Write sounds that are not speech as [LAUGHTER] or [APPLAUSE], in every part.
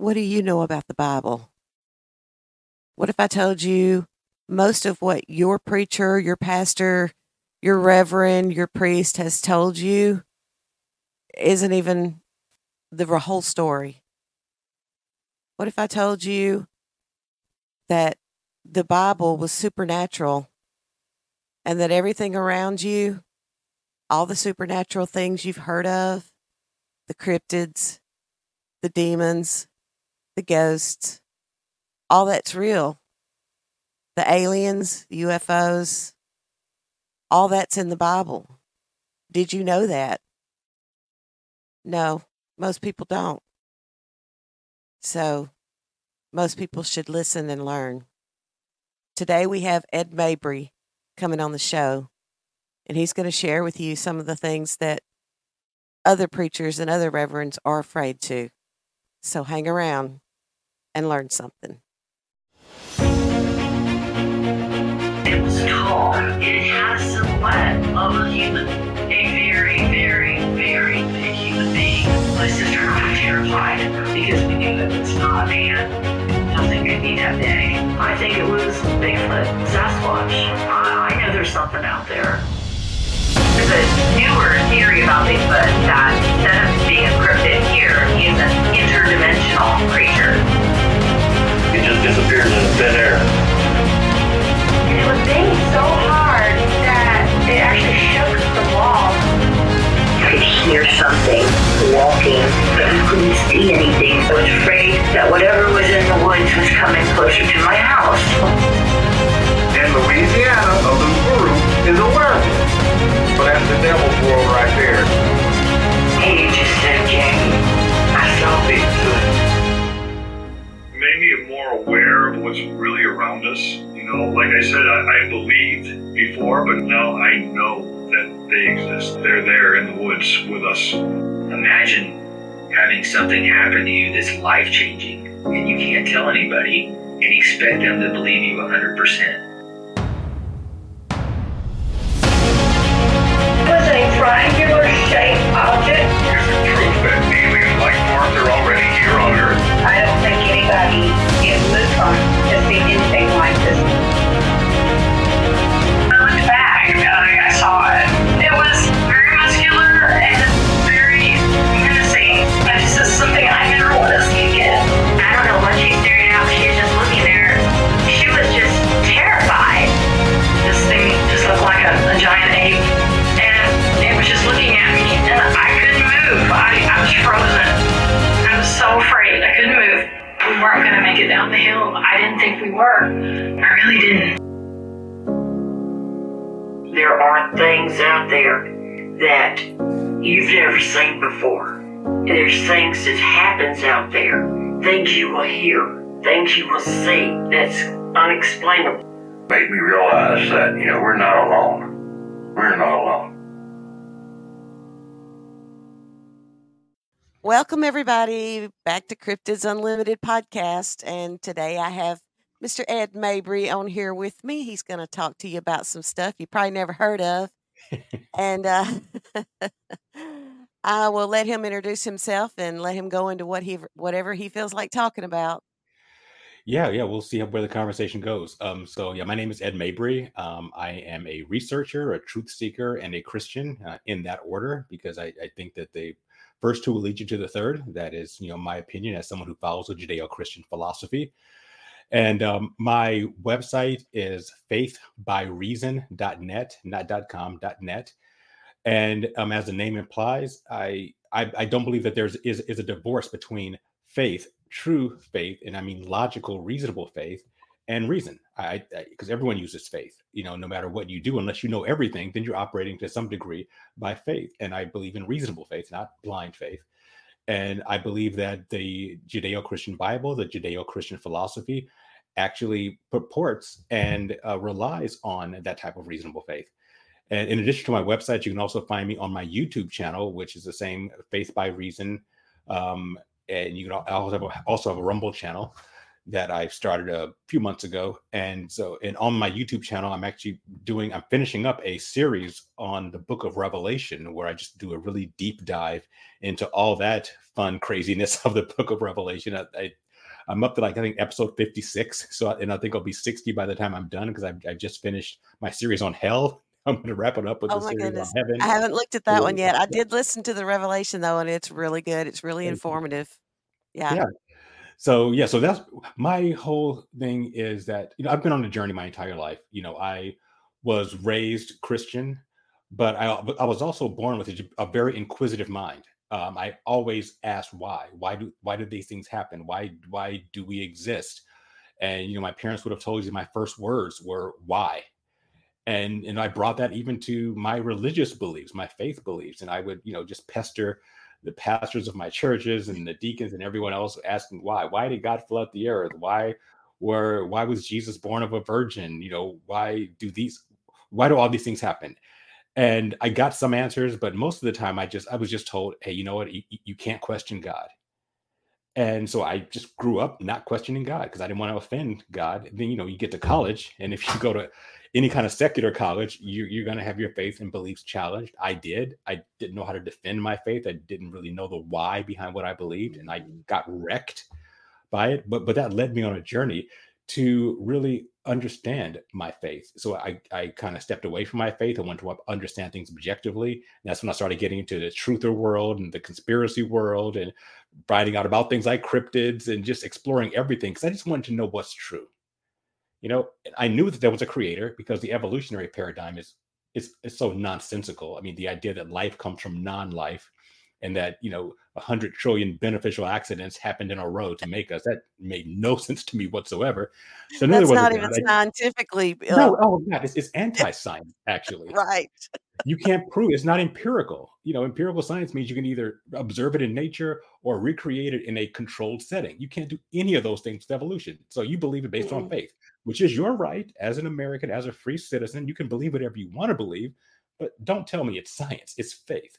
what do you know about the Bible? What if I told you most of what your preacher, your pastor, your reverend, your priest has told you isn't even the whole story? What if I told you that the Bible was supernatural and that everything around you, all the supernatural things you've heard of, the cryptids, the demons, the ghosts, all that's real. The aliens, UFOs, all that's in the Bible. Did you know that? No, most people don't. So, most people should listen and learn. Today we have Ed Mabrie coming on the show, and he's going to share with you some of the things that other preachers and other reverends are afraid to. So hang around and learn something. It was tall. It had a silhouette of a human. A very, very, very big human being. My sister and I were terrified because we knew it was not a man. Nothing could be that big. I think it was Bigfoot, Sasquatch. I, I know there's something out there. There's a newer theory about Bigfoot that instead of being a cryptid here, he's an interdimensional creature. It just disappears in thin air. It was banging so hard that it actually shook the walls. could hear something walking, but I couldn't see anything. I was afraid that whatever was in the woods was coming closer to my house. In Louisiana, a loup-garou is a werewolf. So that's the devil's world right there. What's really around us. You know, like I said, I, I believed before, but now I know that they exist. They're there in the woods with us. Imagine having something happen to you that's life changing and you can't tell anybody and expect them to believe you 100%. It was things you will see that's unexplainable. Made me realize that, you know, we're not alone. We're not alone. Welcome, everybody, back to Cryptids Unlimited podcast. And today I have Mr. Ed Mabrie on here with me. He's going to talk to you about some stuff you probably never heard of. [LAUGHS] and uh, [LAUGHS] I will let him introduce himself and let him go into what he whatever he feels like talking about. Yeah, yeah, we'll see where the conversation goes. Um, so yeah, my name is Ed Mabrie. Um, I am a researcher, a truth seeker, and a Christian uh, in that order because I, I think that the first two will lead you to the third. That is, you know, my opinion as someone who follows a Judeo-Christian philosophy. And um, my website is faithbyreason.net, not .com, .net. And um, as the name implies, I, I I don't believe that there's is is a divorce between faith, true faith, and I mean logical, reasonable faith, and reason. I because everyone uses faith. You know, no matter what you do, unless you know everything, then you're operating to some degree by faith. And I believe in reasonable faith, not blind faith. And I believe that the Judeo Christian Bible, the Judeo Christian philosophy, actually purports and uh, relies on that type of reasonable faith. And in addition to my website, you can also find me on my YouTube channel, which is the same Faith by Reason. Um, and you can also have, a, also have a Rumble channel. that I've started a few months ago. And so, and on my YouTube channel, I'm actually doing, I'm finishing up a series on the book of Revelation where I just do a really deep dive into all that fun craziness [LAUGHS] of the book of Revelation. I, I I'm up to like I think episode 56. So and I think I'll be 60 by the time I'm done because I've, I've just finished my series on hell. I'm going to wrap it up with Oh the my series goodness. on heaven. I haven't looked at that one yet. I did listen to the Revelation though, and it's really good. It's really informative. Yeah. Yeah. So yeah, so that's my whole thing is that you know I've been on a journey my entire life. You know, I was raised Christian, but I I was also born with a, a very inquisitive mind. Um, I always asked why. Why do why did these things happen? Why why do we exist? And you know, my parents would have told you my first words were why. And and I brought that even to my religious beliefs, my faith beliefs, and I would you know just pester the pastors of my churches and the deacons and everyone else asking why. Why did god flood the earth? Why were why was jesus born of a virgin? You know why do these why do all these things happen? And i got some answers but most of the time i just i was just told hey you know what? You, you can't question god. And so i just grew up not questioning god because i didn't want to offend god. And then you know you get to college and if you go to any kind of secular college, you, you're going to have your faith and beliefs challenged. I did. I didn't know how to defend my faith. I didn't really know the why behind what I believed, and I mm. got wrecked by it. But but that led me on a journey to really understand my faith. So I I kind of stepped away from my faith. I went to understand things objectively. And that's when I started getting into the truther world and the conspiracy world and writing out about things like cryptids and just exploring everything because I just wanted to know what's true you know i knew that there was a creator because the evolutionary paradigm is is, is so nonsensical i mean the idea that life comes from non-life and that you know 100 trillion beneficial accidents happened in a row to make us that made no [LAUGHS] sense to me whatsoever so That's not even scientifically uh, no, oh god, it's, it's anti-science actually. right. You can't prove it's not empirical. You know, empirical science means you can either observe it in nature or recreate it in a controlled setting. You can't do any of those things with evolution. So you believe it based on Mm. faith, which is your right as an American, as a free citizen. You can believe whatever you want to believe, but don't tell me it's [LAUGHS] science. It's faith.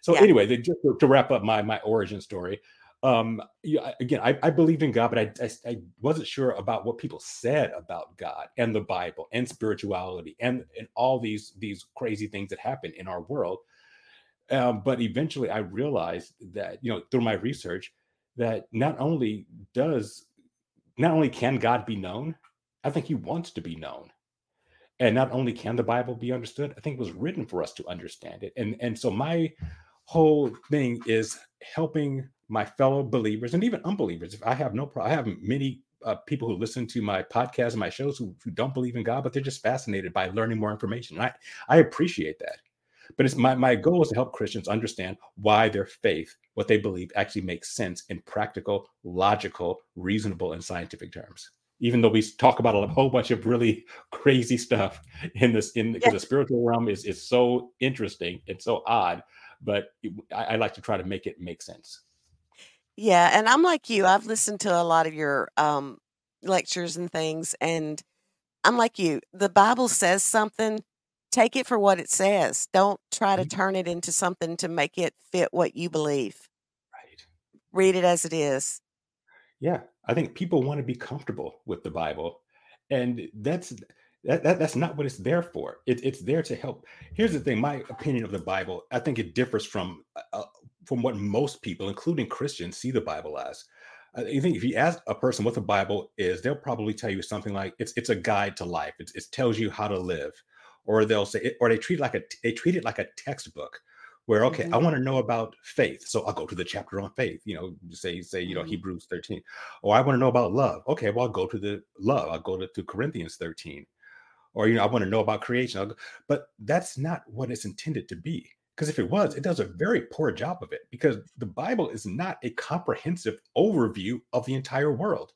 So Yeah. anyway, just to, to wrap up my my origin story, um yeah, again I, I believed in god but I, I i wasn't sure about what people said about god and the bible and spirituality and and all these these crazy things that happen in our world um but eventually i realized that you know through my research that not only does not only can god be known i think he wants to be known and not only can the bible be understood i think it was written for us to understand it and and so my whole thing is helping my fellow believers and even unbelievers. If I have no problem, I have many uh, people who listen to my podcast and my shows who, who don't believe in God, but they're just fascinated by learning more information. I I appreciate that. But it's my my goal is to help Christians understand why their faith, what they believe, actually makes sense in practical, logical, reasonable, and scientific terms. Even though we talk about a whole bunch of really crazy stuff in this, in because the spiritual realm is is so interesting, it's so odd, but it- I, I like to try to make it make sense. Yeah, and I'm like you. I've listened to a lot of your um lectures and things and I'm like you. The Bible says something, take it for what it says. Don't try to Mhm. turn it into something to make it fit what you believe. Right. Read it as it is. Yeah, I think people want to be comfortable with the Bible, and that's that, that that's not what it's there for. It, it's there to help. Here's the thing: my opinion of the Bible, I think it differs from uh, from what most people, including Christians, see the Bible as. I think if you ask a person what the Bible is, they'll probably tell you something like it's it's a guide to life. It's, it tells you how to live, or they'll say, or they treat like a they treat it like a textbook where okay i Mhm. want to know about faith. So i'll go to the chapter on faith you know say say you know Mhm. hebrews 13 or i want to know about love. Okay well i'll go to the love i'll go to, to corinthians 13 or you know i want to know about creation. I'll go, but that's not what it's intended to be because if it was it does a very poor job of it because the bible is not a comprehensive overview of the entire world.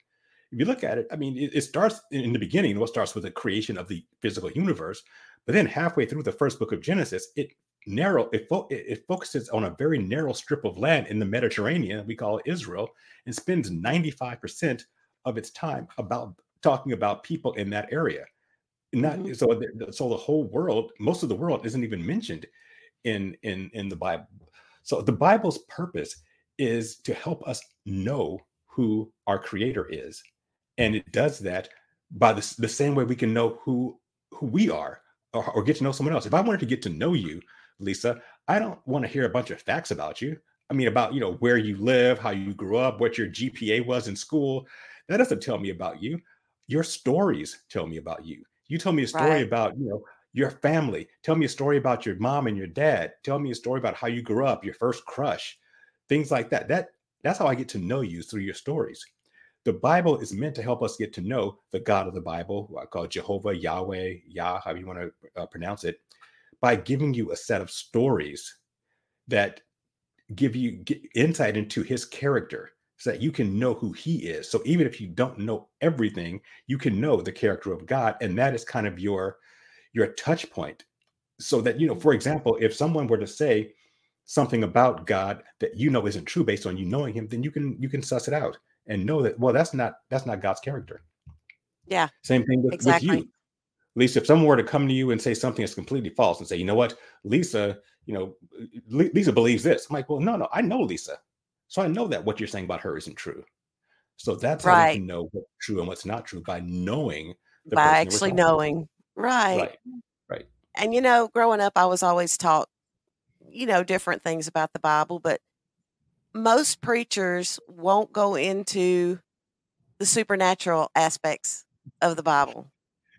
If you look at it i mean it, it starts in in the beginning what starts with the creation of the physical universe but then halfway through the first book of genesis it narrow it, fo- it focuses on a very narrow strip of land in the mediterranean we call israel and spends 95% of its time about talking about people in that area not Mhm. so the, so the whole world most of the world isn't even mentioned in in in the bible so the bible's purpose is to help us know who our creator is and it does that by the, the same way we can know who who we are or, or get to know someone else. If I wanted to get to know you, Lisa, I don't want to hear a bunch of facts about you. I mean, about you know where you live, how you grew up, what your GPA was in school. That doesn't tell me about you. Your stories tell me about you. You tell me a story Right. about you know your family. Tell me a story about your mom and your dad. Tell me a story about how you grew up, your first crush, things like that. That that's how I get to know you through your stories. The Bible is meant to help us get to know the God of the Bible, who I call Jehovah, Yahweh, Yah, however you want to uh, pronounce it, by giving you a set of stories that give you insight into his character so that you can know who he is. So even if you don't know everything, you can know the character of God and that is kind of your your touch point. So that you know, for mm-hmm. example, if someone were to say something about God that you know isn't true based on you knowing him, then you can you can suss it out and know that well that's not that's not God's character. Yeah, Same thing with, with you. Lisa, if someone were to come to you and say something that's completely false and say, you know what, Lisa, you know, Lisa believes this. I'm like, well, no, no, I know Lisa. So I know that what you're saying about her isn't true. So that's how we Right. can know what's true and what's not true by knowing the By person that we're actually knowing. Right. Right. Right. And you know, growing up, I was always taught, you know, different things about the Bible, but most preachers won't go into the supernatural aspects of the Bible.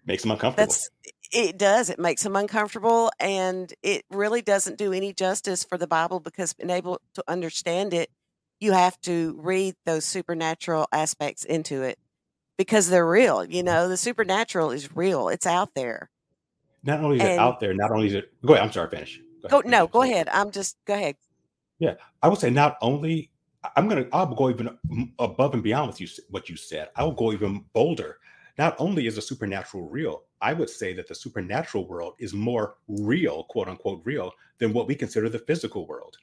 Makes them uncomfortable. That's it does. It makes them uncomfortable and it really doesn't do any justice for the Bible because being able to understand it, you have to read those supernatural aspects into it because they're real. You mm-hmm. know, the supernatural is real. It's out there. not only is it out there, not only is it go ahead, I'm sorry, finish. Go oh, go ahead, no, finish. go ahead. I'm just go ahead. Yeah. I would say not only I'm gonna I'll go even mm, above and beyond with you what you said. I will go even bolder. Not only is the supernatural real, I would say that the supernatural world is more real, quote unquote real, than what we consider the physical world.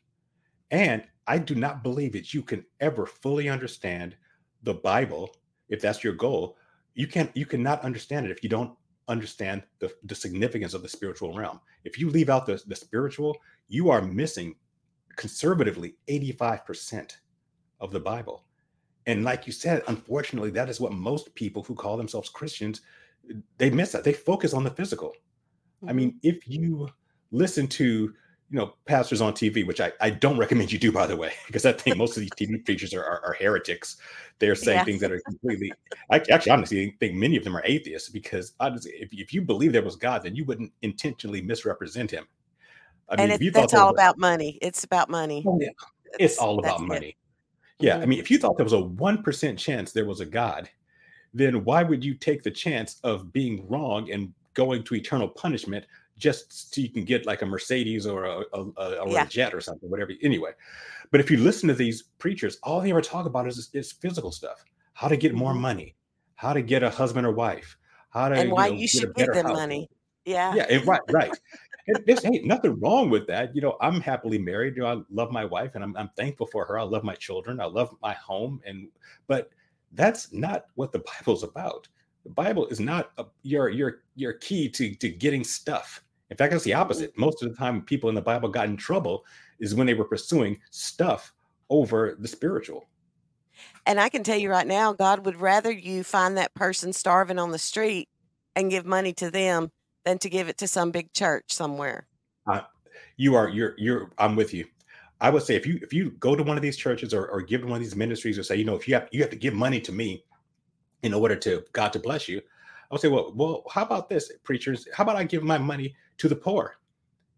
And I do not believe that you can ever fully understand the Bible if that's your goal. You can't you cannot understand it if you don't understand the, the significance of the spiritual realm. If you leave out the, the spiritual, you are missing conservatively 85% of the Bible. And like you said, unfortunately, that is what most people who call themselves Christians they miss that. They focus on the physical. I Mhm. mean, if you listen to you know pastors on TV, which I, I don't recommend you do, by the way, [LAUGHS] because I think most of these TV preachers are, are, are heretics. They're saying Yeah. things that are completely. I actually honestly think many of them are atheists because honestly, if, if you believe there was God, then you wouldn't intentionally misrepresent Him. I and mean, if it, you that's all about money. It's about money. Oh, yeah. it's That's- all about it. Yeah, I mean, if you thought there was a one percent chance there was a God, then why would you take the chance of being wrong and going to eternal punishment just so you can get like a Mercedes or a, a, a- or Yeah. a jet or something, whatever? Anyway, but if you listen to these preachers, all they ever talk about is, is physical stuff: how to get more Mhm. money, how to get a husband or wife, how to And why know, you get a should give them house. money. Yeah. Yeah, right, right. There's ain't nothing wrong with that. You know, I'm happily married. You know, I love my wife and I'm, I'm thankful for her. I love my children. I love my home. And but that's not what the Bible's about. The Bible is not a, your your your key to to getting stuff. In fact, it's the mm-hmm. opposite. Most of the time, people in the Bible got in trouble is when they were pursuing stuff over the spiritual. And I can tell you right now, God would rather you find that person starving on the street and give money to them than to give it to some big church somewhere. you are you're you're i'm with you. I would say if you if you go to one of these churches or, or give to one of these ministries or say you know if you have you have to give money to me in order to god to bless you i would say well well how about this preachers? How about i give my money to the poor?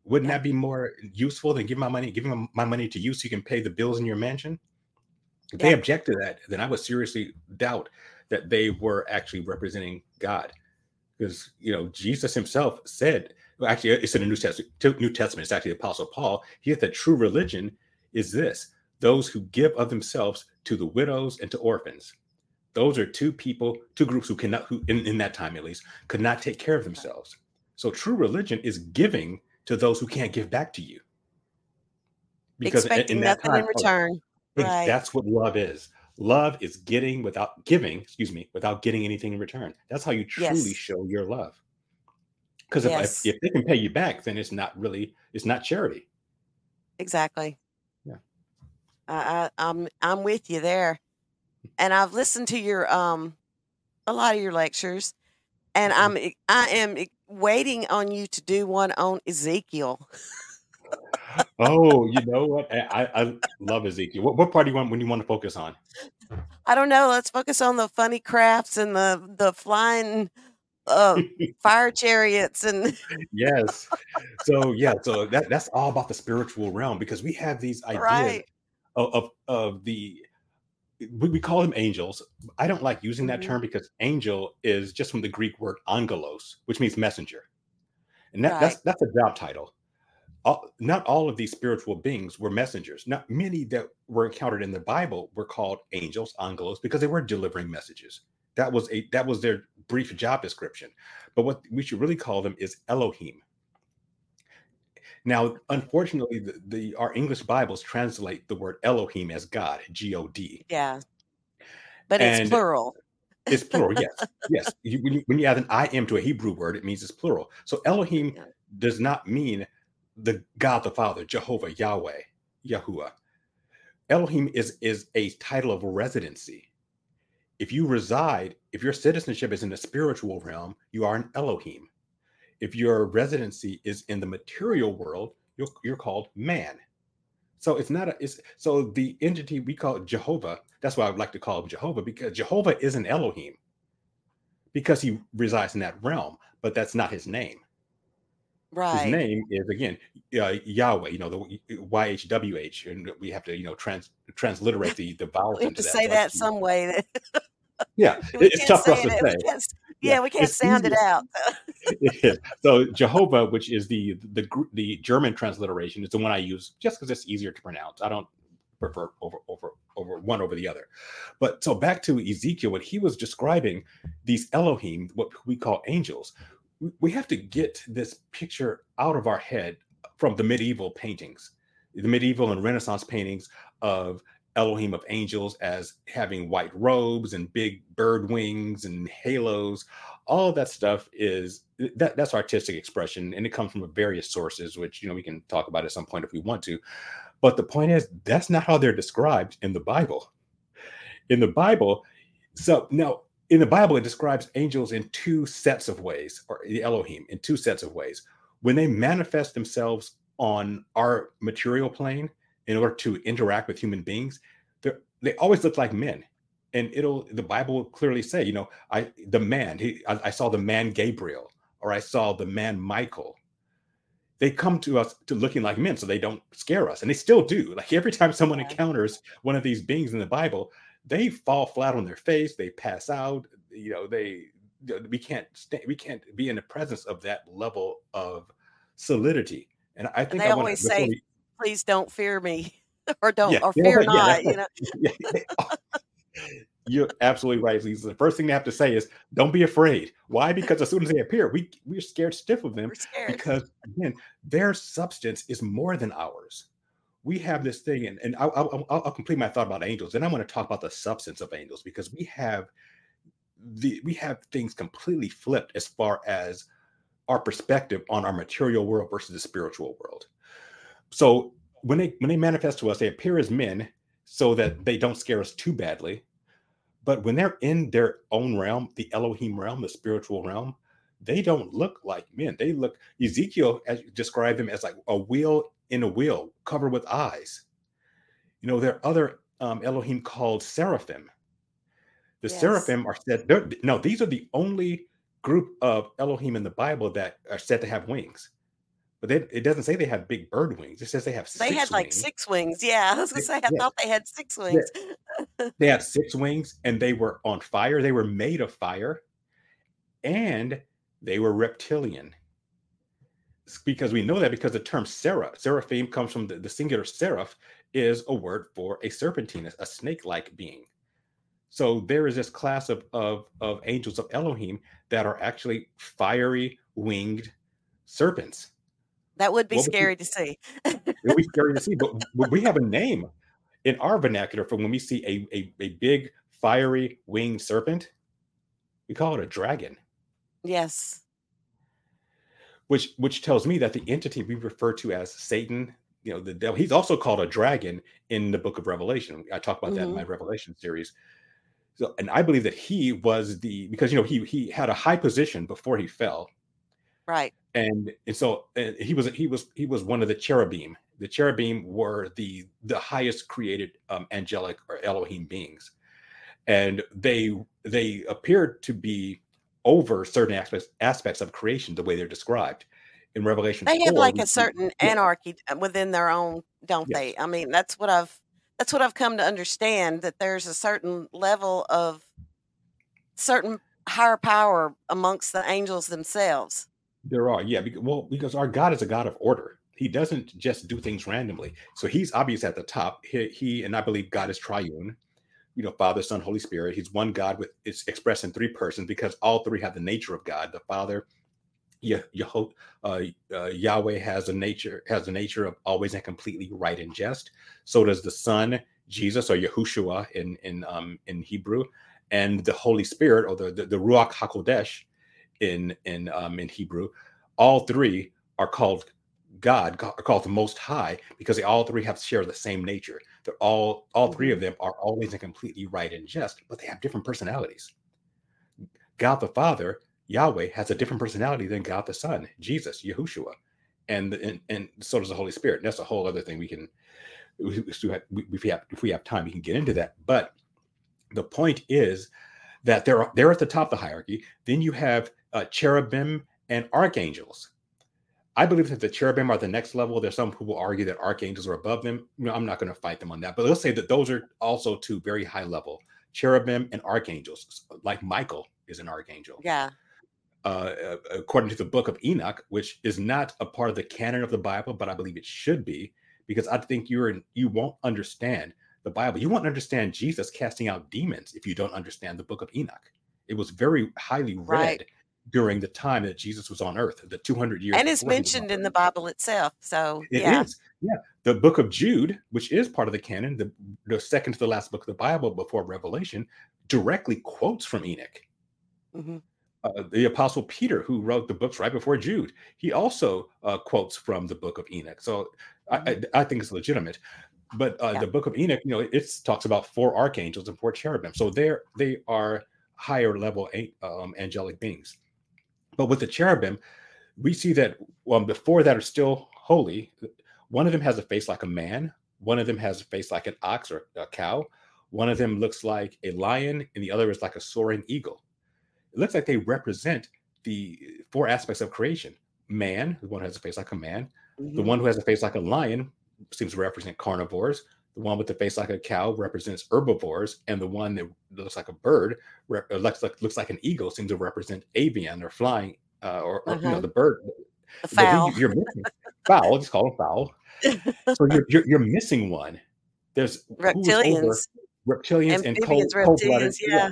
Wouldn't Yeah. that be more useful than giving my money giving my money to you so you can pay the bills in your mansion? If they object to that then i would seriously doubt that they were actually representing god because you know jesus himself said well, actually it's in the new testament new testament it's actually the apostle paul he said that true religion is this those who give of themselves to the widows and to orphans those are two people two groups who cannot who in, in that time at least could not take care of themselves so true religion is giving to those who can't give back to you because in- Expecting in that nothing in oh, return. Ex- Right. That's what love is. Love is getting without giving, excuse me, without getting anything in return. That's how you truly Yes. show your love. Because if, Yes. if, if they can pay you back, then it's not really, it's not charity. Exactly. Yeah. I, I I'm I'm with you there. And I've listened to your um a lot of your lectures, and Mhm. I'm I am waiting on you to do one on Ezekiel. [LAUGHS] Oh, you know what? I, I love Ezekiel. What, what part do you want when you want to focus on? I don't know. Let's focus on the funny crafts and the the flying uh, fire chariots and [LAUGHS] yes. So yeah, so that that's all about the spiritual realm because we have these ideas right. of, of of the we, we call them angels. I don't like using that Mhm. term because angel is just from the Greek word angelos, which means messenger, and that, that's that's a job title. All, not all of these spiritual beings were messengers. Not many that were encountered in the Bible were called angels, angelos, because they were delivering messages. That was a that was their brief job description. But what we should really call them is Elohim. Now, unfortunately, the, the our English Bibles translate the word Elohim as God, G O D. Yeah, but it's plural. it's plural, [LAUGHS] yes. Yes. You, when, you, when you add an I am to a Hebrew word, it means it's plural. So Elohim Yeah. does not mean the God the Father, Jehovah, Yahweh, Yahuwah. Elohim is, is a title of residency. If you reside, if your citizenship is in the spiritual realm, you are an Elohim. If your residency is in the material world, you're, you're called man. So it's not a it's so the entity we call Jehovah, that's why I would like to call him Jehovah, because Jehovah is an Elohim because he resides in that realm, but that's not his name. His name is again uh, Yahweh, you know, the YHWH, and we have to, you know, trans transliterate the the [LAUGHS] vowels We have to that. say so that some way. [LAUGHS] Yeah, [LAUGHS] we it's tough for us to it. say. We can't, Yeah, yeah, we can't sound it out. So Jehovah, which is the the the German transliteration, is the one I use just because it's easier to pronounce. I don't prefer over over over one over the other. But so back to Ezekiel, what he was describing these Elohim, what we call angels. We- have to get this picture out of our head from the medieval paintings, the medieval and Renaissance paintings of Elohim of angels as having white robes and big bird wings and halos. All that stuff is that that's artistic expression and it comes from various sources which you know we can talk about at some point if we want to. But the point is that's not how they're described in the bible. In the bible so now in the bible it describes angels in two sets of ways or the elohim in two sets of ways. When they manifest themselves on our material plane in order to interact with human beings they always look like men. And it'll the bible will clearly say you know i the man he I, I saw the man gabriel or i saw the man michael. They come to us to looking like men so they don't scare us and they still do. Like every time someone encounters one of these beings in the bible they fall flat on their face they pass out you know they we can't stay, we can't be in the presence of that level of solidity and i think they i always say, Please don't fear me, [LAUGHS] or don't, Yeah, or [LAUGHS] fear yeah, not. that's you know. [LAUGHS] You're absolutely right, Lisa. The first thing they have to say is, "Don't be afraid." Why? Because as soon as they appear, we we're scared stiff of them because again, their substance is more than ours. We have this thing, and, and I'll, I'll, I'll complete my thought about angels. and I want to talk about the substance of angels because we have the we have things completely flipped as far as our perspective on our material world versus the spiritual world. So when they when they manifest to us, they appear as men so that they don't scare us too badly. But when they're in their own realm, the Elohim realm, the spiritual realm, they don't look like men. They look Ezekiel as described them as like a wheel in a wheel covered with eyes. You know, there are other um, Elohim called seraphim. The Yes. seraphim are said. they're- No, these are the only group of Elohim in the Bible that are said to have wings. But they, it doesn't say they have big bird wings. It says they have they had like wings. six wings. Yeah, I was gonna They- say, I yeah. thought they had six wings. [LAUGHS] They had six wings and they were on fire. They were made of fire and they were reptilian. Because we know that because the term seraph, seraphim comes from the, the singular seraph, is a word for a serpentine, a snake like being. So there is this class of, of, of angels of Elohim that are actually fiery winged serpents. That would be What would you- scary to see. [LAUGHS] It would be scary to see, but, but we have a name in our vernacular for when we see a, a, a big fiery winged serpent. We call it a dragon, Yes. Which which tells me that the entity we refer to as Satan, you know, the devil, he's also called a dragon in the book of Revelation. I talk about that in my Revelation series. So, and I believe that he was the because you know he he had a high position before he fell, Right. and, and so uh, he was he was he was one of the cherubim. The cherubim were the the highest created um, angelic or Elohim beings, and they they appeared to be over certain aspects aspects of creation the way they're described in Revelation. They have like a certain yeah, anarchy uh, within their own, don't Yes. they? I mean, that's what I've that's what I've come to understand that there's a certain level of certain higher power amongst the angels themselves. There are, yeah. Because, well, because our God is a God of order. He doesn't just do things randomly. So he's obvious at the top. He, he and I believe God is triune. You know, Father, Son, Holy Spirit. He's one God with it's expressed in three persons because all three have the nature of God. The Father, Yah, Yeho, uh, uh, Yahweh has a nature has a nature of always and completely right and just. So does the Son, Jesus, or Yahushua in in um, in Hebrew, and the Holy Spirit or the the, the Ruach Hakodesh in in um, in Hebrew. All three are called God, are called the Most High, because they all three have share the same nature. They're all all three of them are always and completely right and just, but they have different personalities. God the Father, Yahweh, has a different personality than God the Son, Jesus, Yahushua, and and, and so does the Holy Spirit. And That's a whole other thing we can. we- we have- If we have if we have time, we can get into that. But the point is that they're they're at the top of the hierarchy. Then you have uh, cherubim and archangels. I believe that the cherubim are the next level. There's some who will argue that archangels are above them. You know, I'm not going to fight them on that, but let's say that those are also two very high level cherubim and archangels. Like Michael is an archangel, Yeah. uh, uh, according to the book of Enoch, which is not a part of the canon of the Bible, but I believe it should be because I think you're in, you won't understand the Bible. You won't understand Jesus casting out demons if you don't understand the book of Enoch. It was very highly read Right. During the time that Jesus was on earth, the 200 years. And it's before he was on mentioned in the Bible itself. So It is, yeah. yeah. The book of Jude, which is part of the canon, the, the second to the last book of the Bible before Revelation, directly quotes from Enoch. Mhm. Uh, the apostle Peter, who wrote the books right before Jude, he also uh, quotes from the book of Enoch. So I, I, I think it's legitimate. But uh, Yeah. the book of Enoch, you know, it talks about four archangels and four cherubim. So they're they are higher level um, angelic beings. But with the cherubim, we see that um, the four that are still holy, one of them has a face like a man, one of them has a face like an ox or a cow, one of them looks like a lion, and the other is like a soaring eagle. It looks like they represent the four aspects of creation. Man, the one who has a face like a man, the Mhm. one who has a face like a lion seems to represent carnivores. The one with the face like a cow represents herbivores, and the one that looks like a bird rep- uh, looks like looks like an eagle seems to represent avian or flying, uh, or, or, you know Uh-huh. the bird. The But then fowl. you- you're missing fowl. Just call them foul. So you're, you're you're missing one. There's Reptilians. reptilians and cold, cold-blooded, reptilians, yeah.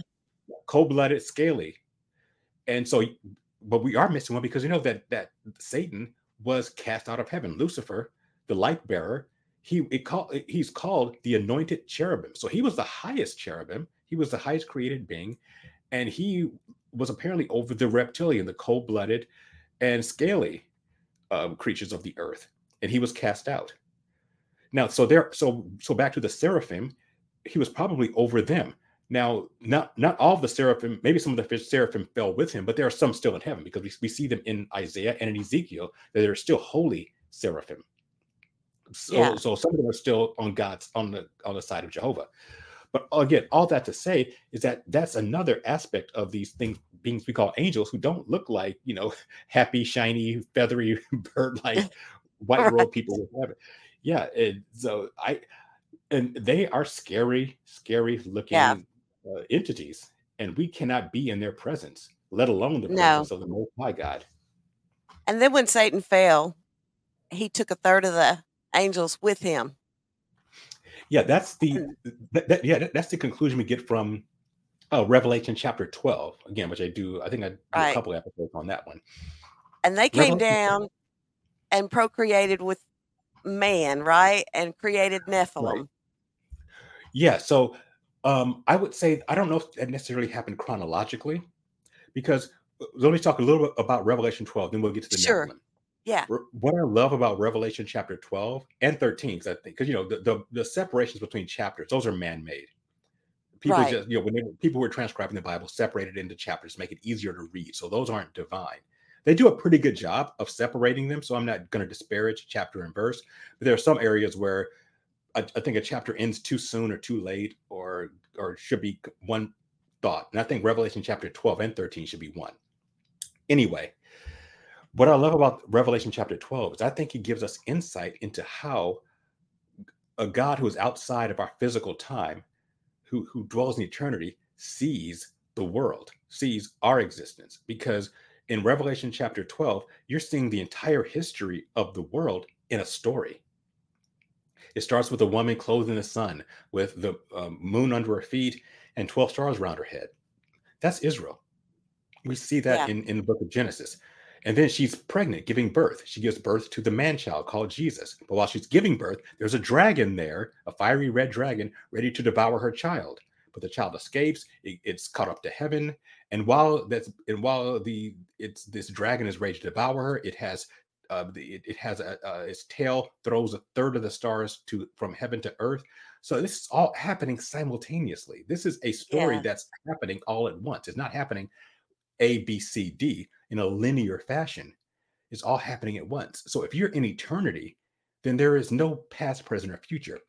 cold-blooded, scaly. And so, but we are missing one because you know that that Satan was cast out of heaven. Lucifer, the light bearer, he call, he's called the anointed cherubim. So he was the highest cherubim. He was the highest created being, and he was apparently over the reptilian, the cold-blooded, and scaly um, creatures of the earth, and he was cast out. Now, so there, so so back to the seraphim, he was probably over them. Now, not not all of the seraphim, maybe some of the seraphim fell with him, but there are some still in heaven because we, we see them in Isaiah and in Ezekiel that they're still holy seraphim. So, Yeah. so some of them are still on God's on the on the side of Jehovah. But again, all that to say is that that's another aspect of these things beings we call angels who don't look like you know [LAUGHS] happy, shiny, feathery, [LAUGHS] bird-like [LAUGHS] white Right. world people. Yeah, and so I and they are scary, scary looking Yeah. uh, entities, and we cannot be in their presence, let alone the No. presence of the Most High God. And then when Satan fell, he took a third of the angels with him. Yeah, that's the that, that- yeah that's the conclusion we get from uh, Revelation chapter twelve again, which I do. I think I do a Right. couple episodes on that one. And they came Revelation- down and procreated with man, right? And created Nephilim. Yeah, so um, I would say I don't know if that necessarily happened chronologically, because uh, let me talk a little bit about Revelation 12, then we'll get to the Sure. Nephilim. Yeah. What I love about Revelation chapter 12 and 13, because I think because you know the, the the separations between chapters, those are man-made. People Right. just, you know, when they, people were transcribing the Bible, separated into chapters, make it easier to read. So those aren't divine. They do a pretty good job of separating them. So I'm not going to disparage chapter and verse, but there are some areas where I, I think a chapter ends too soon or too late, or or should be one thought. And I think Revelation chapter 12 and 13 should be one. Anyway, what I love about Revelation chapter 12 is I think he gives us insight into how a God who is outside of our physical time, who, who dwells in eternity, sees the world, sees our existence. Because in Revelation chapter 12, you're seeing the entire history of the world in a story. It starts with a woman clothed in the sun, with the um, moon under her feet and 12 stars around her head. That's Israel. We see that Yeah. in, in the book of Genesis. And then she's pregnant, giving birth. She gives birth to the man child called Jesus. But while she's giving birth, there's a dragon there, a fiery red dragon, ready to devour her child. But the child escapes. It- it's caught up to heaven. And while that's and while the it's this dragon is ready to devour her, it has uh, the, it, it has a uh, its tail throws a third of the stars to from heaven to earth. So this is all happening simultaneously. This is a story Yeah. that's happening all at once. It's not happening A, B, C, D in a linear fashion. It's all happening at once. So if you're in eternity, then there is no past, present, or future.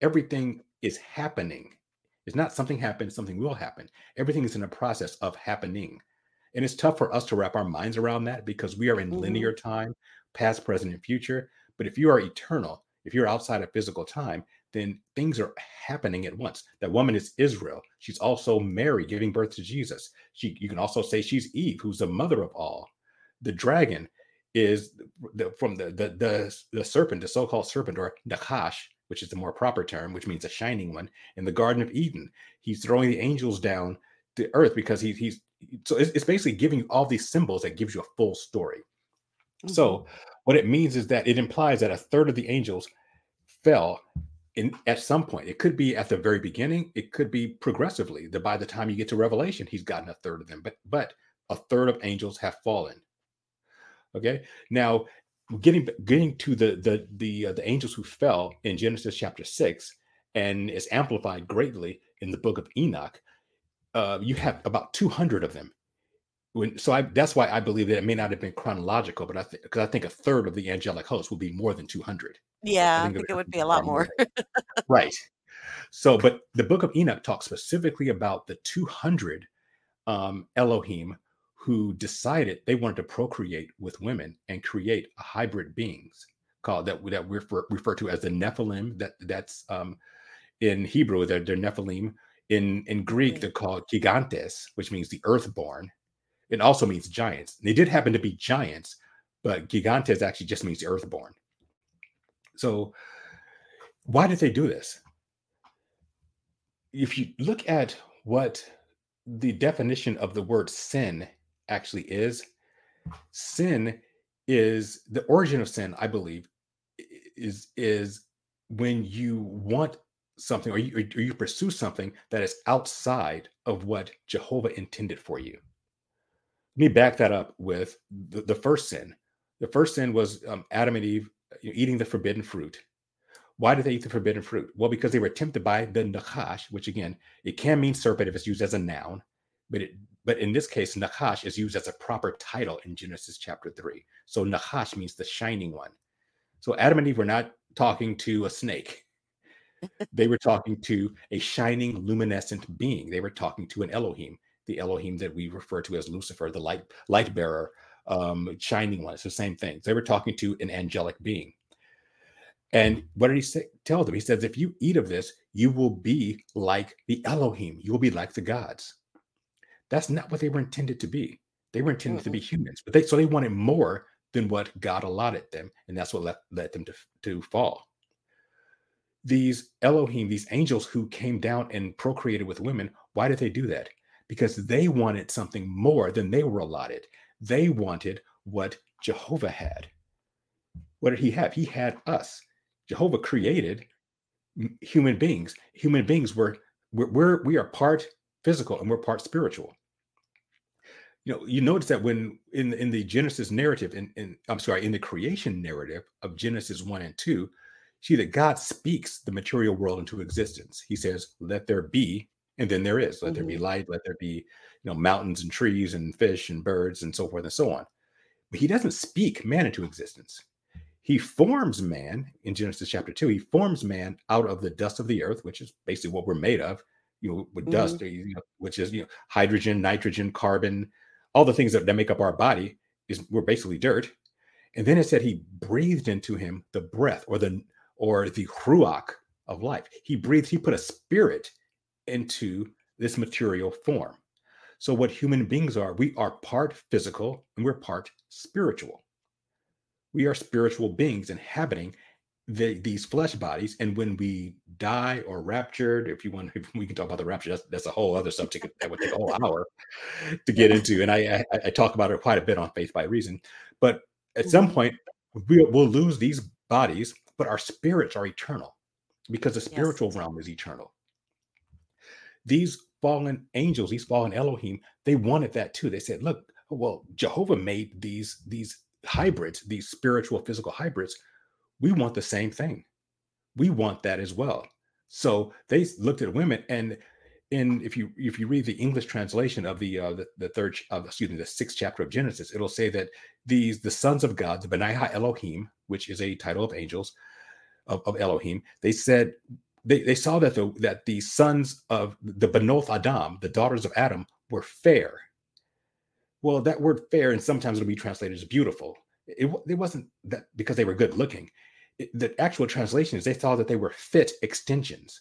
Everything is happening. It's not something happened, something will happen. Everything is in a process of happening. And it's tough for us to wrap our minds around that because we are in Mhm. linear time, past, present, and future. But if you are eternal, if you're outside of physical time, then things are happening at once. That woman is Israel. She's also Mary giving birth to Jesus. She, you can also say she's Eve, who's the mother of all. The dragon is the, from the, the the the serpent, the so-called serpent, or Nakash, which is the more proper term, which means a shining one, in the Garden of Eden. He's throwing the angels down to earth because he, he's so it's, it's basically giving you all these symbols that gives you a full story. So mm-hmm. what it means is that it implies that a third of the angels fell in at some point. It could be at the very beginning, it could be progressively. That by the time you get to Revelation, he's gotten a third of them, but but a third of angels have fallen. Okay, now getting getting to the the the uh, the angels who fell in Genesis chapter six, and is amplified greatly in the book of Enoch. Uh, you have about two hundred of them when so I that's why I believe that it may not have been chronological, but I think because I think a third of the angelic host will be more than 200. Yeah, I think think it would would be a lot more. right. So, but the book of Enoch talks specifically about the 200 um, Elohim who decided they wanted to procreate with women and create a hybrid beings called that that we refer, refer to as the Nephilim. That that's um, in Hebrew they're, they're Nephilim. In in Greek Mm. they're called gigantes, which means the earthborn. It also means giants. They did happen to be giants, but gigantes actually just means earthborn. So, why did they do this? If you look at what the definition of the word sin actually is, sin is the origin of sin, I believe, is is when you want something or you, or you pursue something that is outside of what Jehovah intended for you. Let me back that up with the, the first sin. The first sin was um, Adam and Eve you know, eating the forbidden fruit. Why did they eat the forbidden fruit? Well, because they were tempted by the nakash, which again, it can mean serpent if it's used as a noun, but it but in this case, nakash is used as a proper title in Genesis chapter three. So nakash means the shining one. So Adam and Eve were not talking to a snake. [LAUGHS] they were talking to a shining, luminescent being. They were talking to an Elohim, the Elohim that we refer to as Lucifer, the light light bearer, um, shining one. It's the same thing. They were talking to an angelic being. And what did he say? Tell them? He says, if you eat of this, you will be like the Elohim. You will be like the gods. That's not what they were intended to be. They were intended to be humans, but they so they wanted more than what God allotted them, and that's what led, led them to, to fall. These Elohim, these angels who came down and procreated with women, why did they do that? Because they wanted something more than they were allotted. They wanted what Jehovah had. What did he have? He had us. Jehovah created human beings. Human beings were we're, we're we are part physical and we're part spiritual. You know, you notice that when in in the Genesis narrative, in, in I'm sorry, in the creation narrative of Genesis one and two, see that God speaks the material world into existence. He says, "Let there be," And then there is, let there be Mhm. light, let there be, you know, mountains and trees and fish and birds and so forth and so on. But he doesn't speak man into existence. He forms man in Genesis chapter two. He forms man out of the dust of the earth, which is basically what we're made of, you know, with dust, you know, which is you know hydrogen, nitrogen, carbon, all the things that, that make up our body is we're basically dirt. And then it said he breathed into him the breath or the or the ruach of life. He breathed, he put a spirit into this material form. So, what human beings are, we are part physical and we're part spiritual. We are spiritual beings inhabiting the, these flesh bodies. And when we die or raptured, if you want, if [LAUGHS] we can talk about the rapture, that's, that's a whole other subject that would take a whole hour to get [LAUGHS] into. And I, I, I talk about it quite a bit on Faith by Reason. But at some Mhm. point, we, we'll lose these bodies, but our spirits are eternal because the Yes. spiritual realm is eternal these fallen angels, these fallen Elohim, they wanted that too. They said, look, well, Jehovah made these these hybrids, these spiritual physical hybrids. We want the same thing. We want that as well. So they looked at women and in if you if you read the English translation of the uh, the, the third uh, excuse me the sixth chapter of Genesis, it'll say that these the sons of God, the Benai Elohim, which is a title of angels of, of Elohim, they said they, they saw that the that the sons of the Benoth Adam, the daughters of Adam, were fair. Well, that word fair, and sometimes it'll be translated as beautiful. It, it wasn't that because they were good looking. It- the actual translation is they saw that they were fit extensions.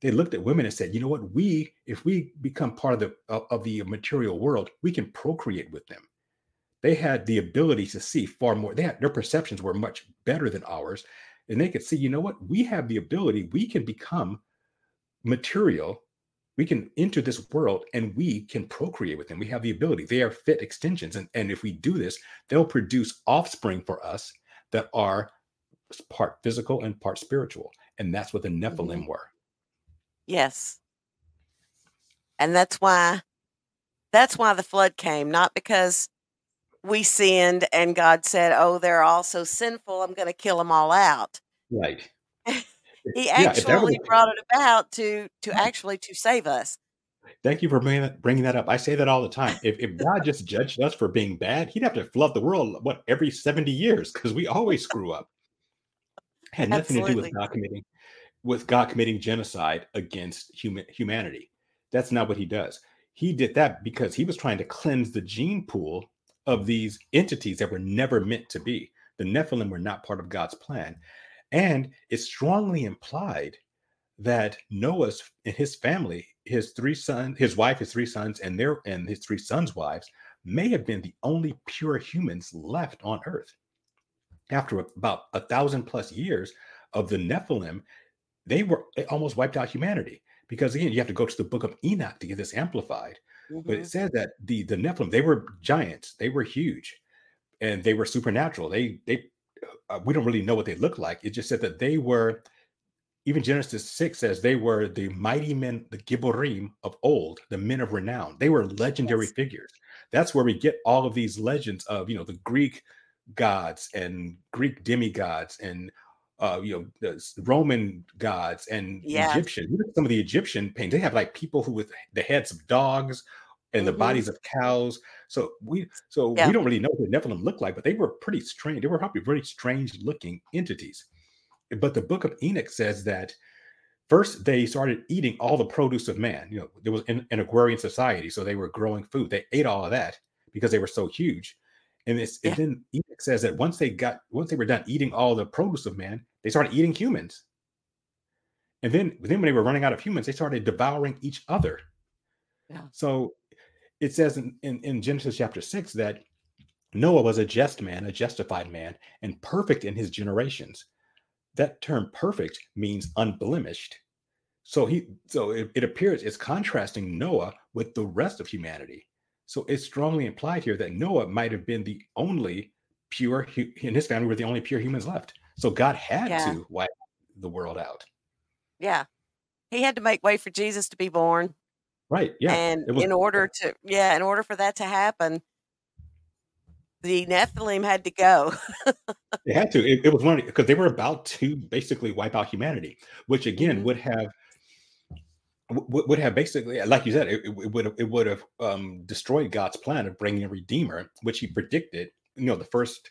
They looked at women and said, you know what, we, if we become part of the of, of the material world, we can procreate with them. They had the ability to see far more. They had their perceptions were much better than ours and they could see, you know what, we have the ability, we can become material, we can enter this world and we can procreate with them. We have the ability, they are fit extensions. And, and if we do this, they'll produce offspring for us that are part physical and part spiritual. And that's what the mm-hmm. Nephilim were. Yes. And that's why that's why the flood came, not because we sinned and God said, "Oh, they're all so sinful, I'm going to kill them all out." Right. [LAUGHS] He Yeah, actually a- brought it about to to actually to save us. Thank you for bringing that, bringing that up. I say that all the time. If, if God just judged us for being bad, he'd have to flood the world, what, every 70 years because we always screw up. Had nothing to do with God committing with God committing genocide against human humanity. That's not what he does. He did that because he was trying to cleanse the gene pool of these entities that were never meant to be. The Nephilim were not part of God's plan. And it's strongly implied that Noah's and his family, his three sons, his wife, his three sons, and their and his three sons' wives may have been the only pure humans left on earth. After about a thousand plus years of the Nephilim, they were almost wiped out humanity. Because again, you have to go to the book of Enoch to get this amplified. But it said that the the Nephilim, they were giants, they were huge, and they were supernatural. They they uh, we don't really know what they looked like. It just said that they were. Even Genesis six says they were the mighty men, the Gibborim of old, the men of renown. They were legendary Yes. figures. That's where we get all of these legends of you know the Greek gods and Greek demigods and uh, you know the Roman gods and Yeah. Egyptian. Look at some of the Egyptian paintings. They have like people who with the heads of dogs and the Mhm. bodies of cows. So we so Yeah. we don't really know what the Nephilim looked like, but they were pretty strange. They were probably very strange looking entities. But the book of Enoch says that first they started eating all the produce of man. You know, there was an, an agrarian society, so they were growing food. They ate all of that because they were so huge. And, it's, Yeah. and then Enoch says that once they got once they were done eating all the produce of man, they started eating humans. And then, then when they were running out of humans, they started devouring each other. Yeah. So it says in, in, in Genesis chapter six that Noah was a just man, a justified man, and perfect in his generations. That term perfect means unblemished. So he so it, it appears it's contrasting Noah with the rest of humanity. So it's strongly implied here that Noah might have been the only pure and his family were the only pure humans left. So God had Yeah. to wipe the world out. Yeah. He had to make way for Jesus to be born. Right. Yeah. and was- in order to yeah, in order for that to happen, the Nephilim had to go. They had to. It, it was one because they were about to basically wipe out humanity, which again Mhm. would have would, would have basically, like you said, it, it would have, it would have um, destroyed God's plan of bringing a redeemer, which He predicted. You know, the first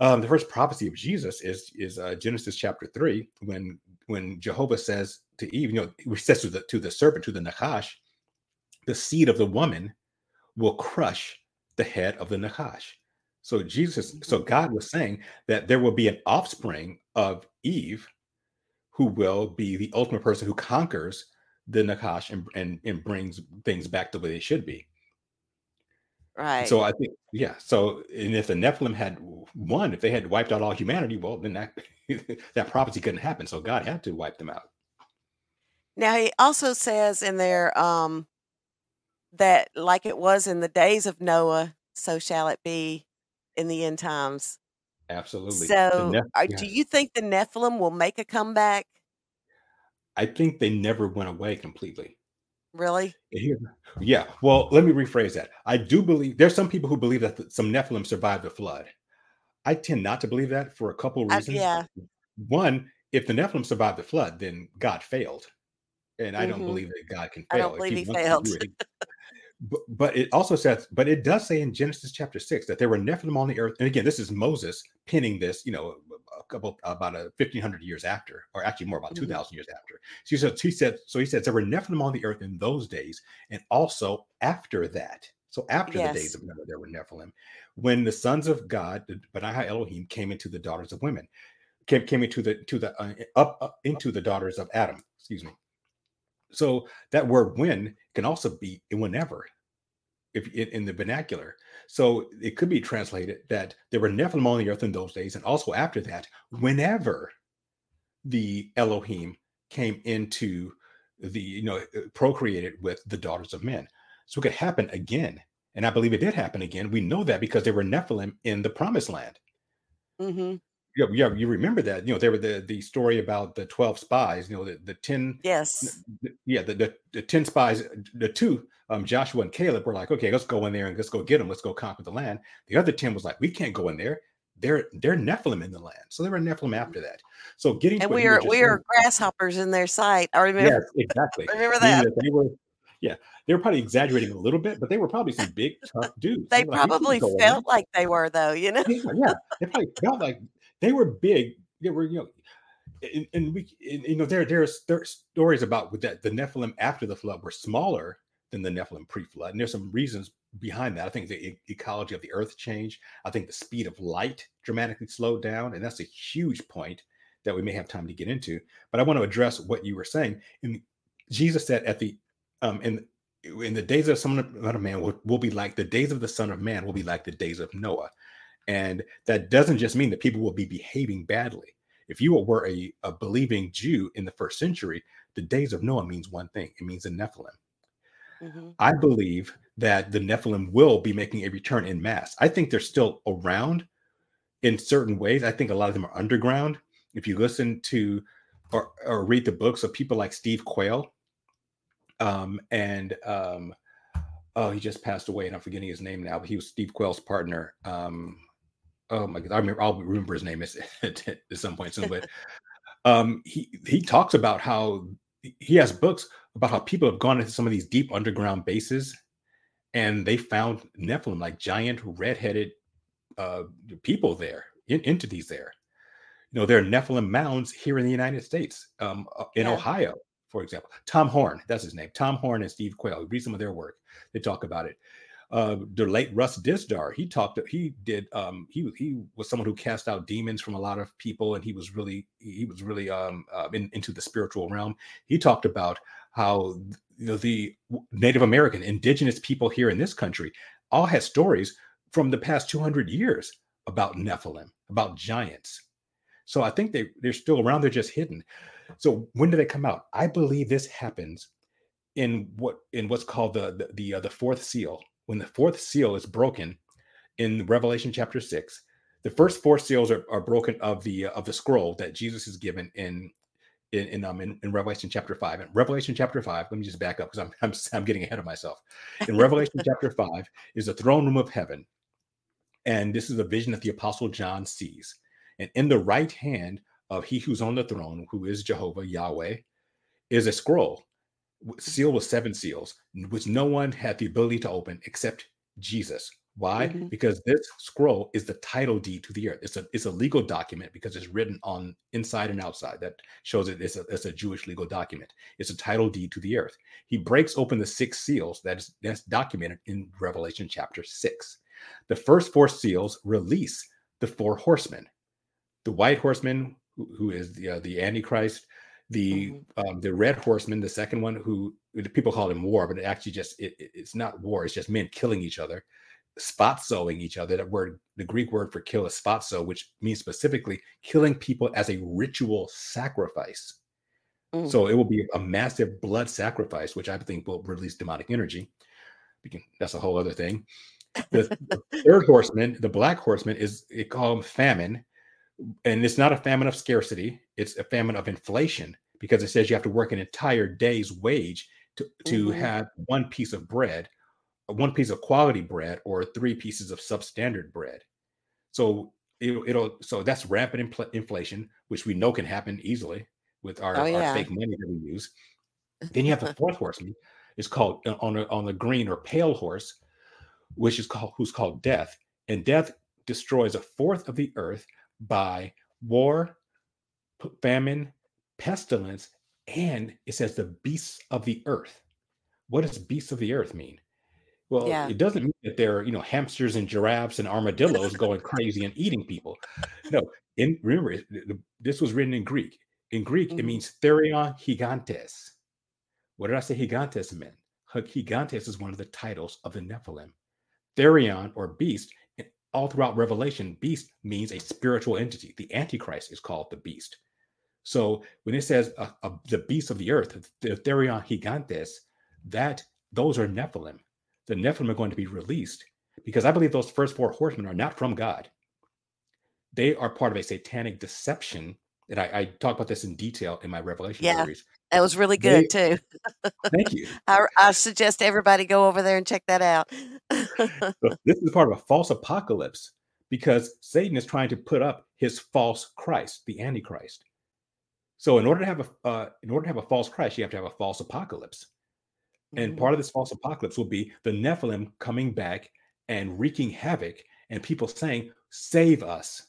um, the first prophecy of Jesus is is uh, Genesis chapter three, when when Jehovah says to Eve, you know, he says to the to the serpent, to the Nachash, the seed of the woman will crush the head of the Nachash. So Jesus, so God was saying that there will be an offspring of Eve who will be the ultimate person who conquers the Nachash and, and, and brings things back the way they should be. Right. So I think, yeah. So, and if the Nephilim had won, if they had wiped out all humanity, well, then that [LAUGHS] that prophecy couldn't happen. So God had to wipe them out. Now he also says in there um, that, like it was in the days of Noah, so shall it be in the end times. Absolutely. So, Neph- are, yeah. do you think the Nephilim will make a comeback? I think they never went away completely. Really? Yeah. Well, let me rephrase that. I do believe there's some people who believe that some Nephilim survived the flood. I tend not to believe that for a couple reasons. yeah. One, if the Nephilim survived the flood, then God failed. And I don't Mhm. believe that God can fail. I don't If believe he wants failed. it, he- but, but it also says, but it does say in Genesis chapter six that there were Nephilim on the earth. And again, this is Moses penning this, you know, a couple about a fifteen hundred years after, or actually more about Mhm. two thousand years after. So he said, he said, so he says there were Nephilim on the earth in those days, and also after that. So after the days of Noah, there were Nephilim. When the sons of God, the Benaiah Elohim, came into the daughters of women, came, came into the to the uh, up, up into the daughters of Adam. Excuse me. So that word "when" can also be whenever, if in, the vernacular. So it could be translated that there were Nephilim on the earth in those days, and also after that, whenever the Elohim came into the you know uh, procreated with the daughters of men. So it could happen again, and I believe it did happen again. We know that because there were Nephilim in the Promised Land. hmm Yeah, yeah, you remember that? You know, there were the the story about the twelve spies. You know, the the ten Yes. th- yeah, the, the the ten spies, the two, um, Joshua and Caleb were like, okay, let's go in there and let's go get them. Let's go conquer the land. The other ten was like, we can't go in there. They're they're Nephilim in the land. So they were Nephilim after that. So getting And we are we are grasshoppers in their sight. I remember. yes, exactly. [LAUGHS] Remember that? they were, yeah, they were probably exaggerating a little bit, but they were probably some big tough [LAUGHS] dudes. They like, "We can't probably there." felt like they were, though. You know. yeah, yeah, they probably felt like they were big. They were, you know, and, and we, and, you know, there there's there stories about with that the Nephilim after the flood were smaller than the Nephilim pre-flood, and there's some reasons behind that. I think the ecology of the earth changed. I think the speed of light dramatically slowed down, and that's a huge point that we may have time to get into. But I want to address what you were saying. And Jesus said at the um in in the days of the Son of Man will, will be like the days of the Son of Man will be like the days of Noah. And that doesn't just mean that people will be behaving badly. If you were a, a believing Jew in the first century, the days of Noah means one thing it means the Nephilim. hmm I believe that the Nephilim will be making a return in mass. I think they're still around in certain ways. I think a lot of them are underground. If you listen to or, or read the books of people like Steve Quayle, um, and um, oh, he just passed away, and I'm forgetting his name now. But he was Steve Quayle's partner. Um, oh my god, I remember. I'll remember his name at, [LAUGHS] at some point soon. But um, he he talks about how he has books about how people have gone into some of these deep underground bases, and they found Nephilim, like giant red-headed uh, people there, in, entities there. You know, there are Nephilim mounds here in the United States, um, uh, in Yeah. Ohio, for example. Tom Horn, that's his name. Tom Horn and Steve Quayle. Read some of their work. They talk about it. Uh, the late Russ Dizdar, he talked. He did. Um, he he was someone who cast out demons from a lot of people, and he was really he was really um uh, in, into the spiritual realm. He talked about how you know the Native American, indigenous people here in this country, all had stories from the past 200 years about Nephilim, about giants. So I think they they're still around. They're just hidden. So when do they come out? I believe this happens in what in what's called the the the, uh, the fourth seal. When the fourth seal is broken in Revelation chapter six, the first four seals are, are broken of the uh, of the scroll that Jesus is given in in in, um, in in Revelation chapter five. In Revelation chapter five, let me just back up because I'm, [LAUGHS] I'm I'm getting ahead of myself. In Revelation [LAUGHS] chapter five is the throne room of heaven, and this is a vision that the apostle John sees. And in the right hand of he who's on the throne, who is Jehovah Yahweh, is a scroll sealed with seven seals, which no one had the ability to open except Jesus. Why? Mhm. Because this scroll is the title deed to the earth. It's a it's a legal document because it's written on inside and outside. That shows it it's a, it's a Jewish legal document. It's a title deed to the earth. He breaks open the six seals that is that's documented in Revelation chapter six. The first four seals release the four horsemen. The white horseman, who, who is the uh, the Antichrist, the um, the red horseman, the second one, who people call him war, but it actually just it, it- it's not war. It's just men killing each other, spot sowing each other. That word, the Greek word for kill is sphazo, which means specifically killing people as a ritual sacrifice. Mm. So it will be a massive blood sacrifice, which I think will release demonic energy. Can, that's a whole other thing. The, the third horseman, the black horseman, is it call him famine, and it's not a famine of scarcity; it's a famine of inflation because it says you have to work an entire day's wage to to Mhm. have one piece of bread, uh, one piece of quality bread, or three pieces of substandard bread. So it'll, it'll so that's rampant infl- inflation, which we know can happen easily with our, Oh, our fake money that we use. [LAUGHS] Then you have the fourth horseman. It's called uh, on a, on the green or pale horse, which is called who's called death, and death destroys a fourth of the earth by war, p- famine, pestilence, and it says the beasts of the earth. What does beasts of the earth mean? Well, Yeah. it doesn't mean that there are, you know, hamsters and giraffes and armadillos going crazy and eating people. No, in remember, it- this was written in Greek. In Greek, it Mhm. means therion gigantes. What did I say gigantes meant? Gigantes is one of the titles of the Nephilim. Therion or beast, and all throughout Revelation, beast means a spiritual entity. The Antichrist is called the beast. So when it says uh, uh, the beast of the earth, the Therion gigantes, that those are Nephilim. The Nephilim are going to be released because I believe those first four horsemen are not from God. They are part of a satanic deception. And I, I talk about this in detail in my Revelation Yeah. series. That was really They- good too. Thank you. [LAUGHS] I, I suggest everybody go over there and check that out. But [LAUGHS] this is part of a false apocalypse because Satan is trying to put up his false Christ, the Antichrist. So in order to have a uh, in order to have a false Christ, you have to have a false apocalypse. And Mhm. part of this false apocalypse will be the Nephilim coming back and wreaking havoc, and people saying, "Save us."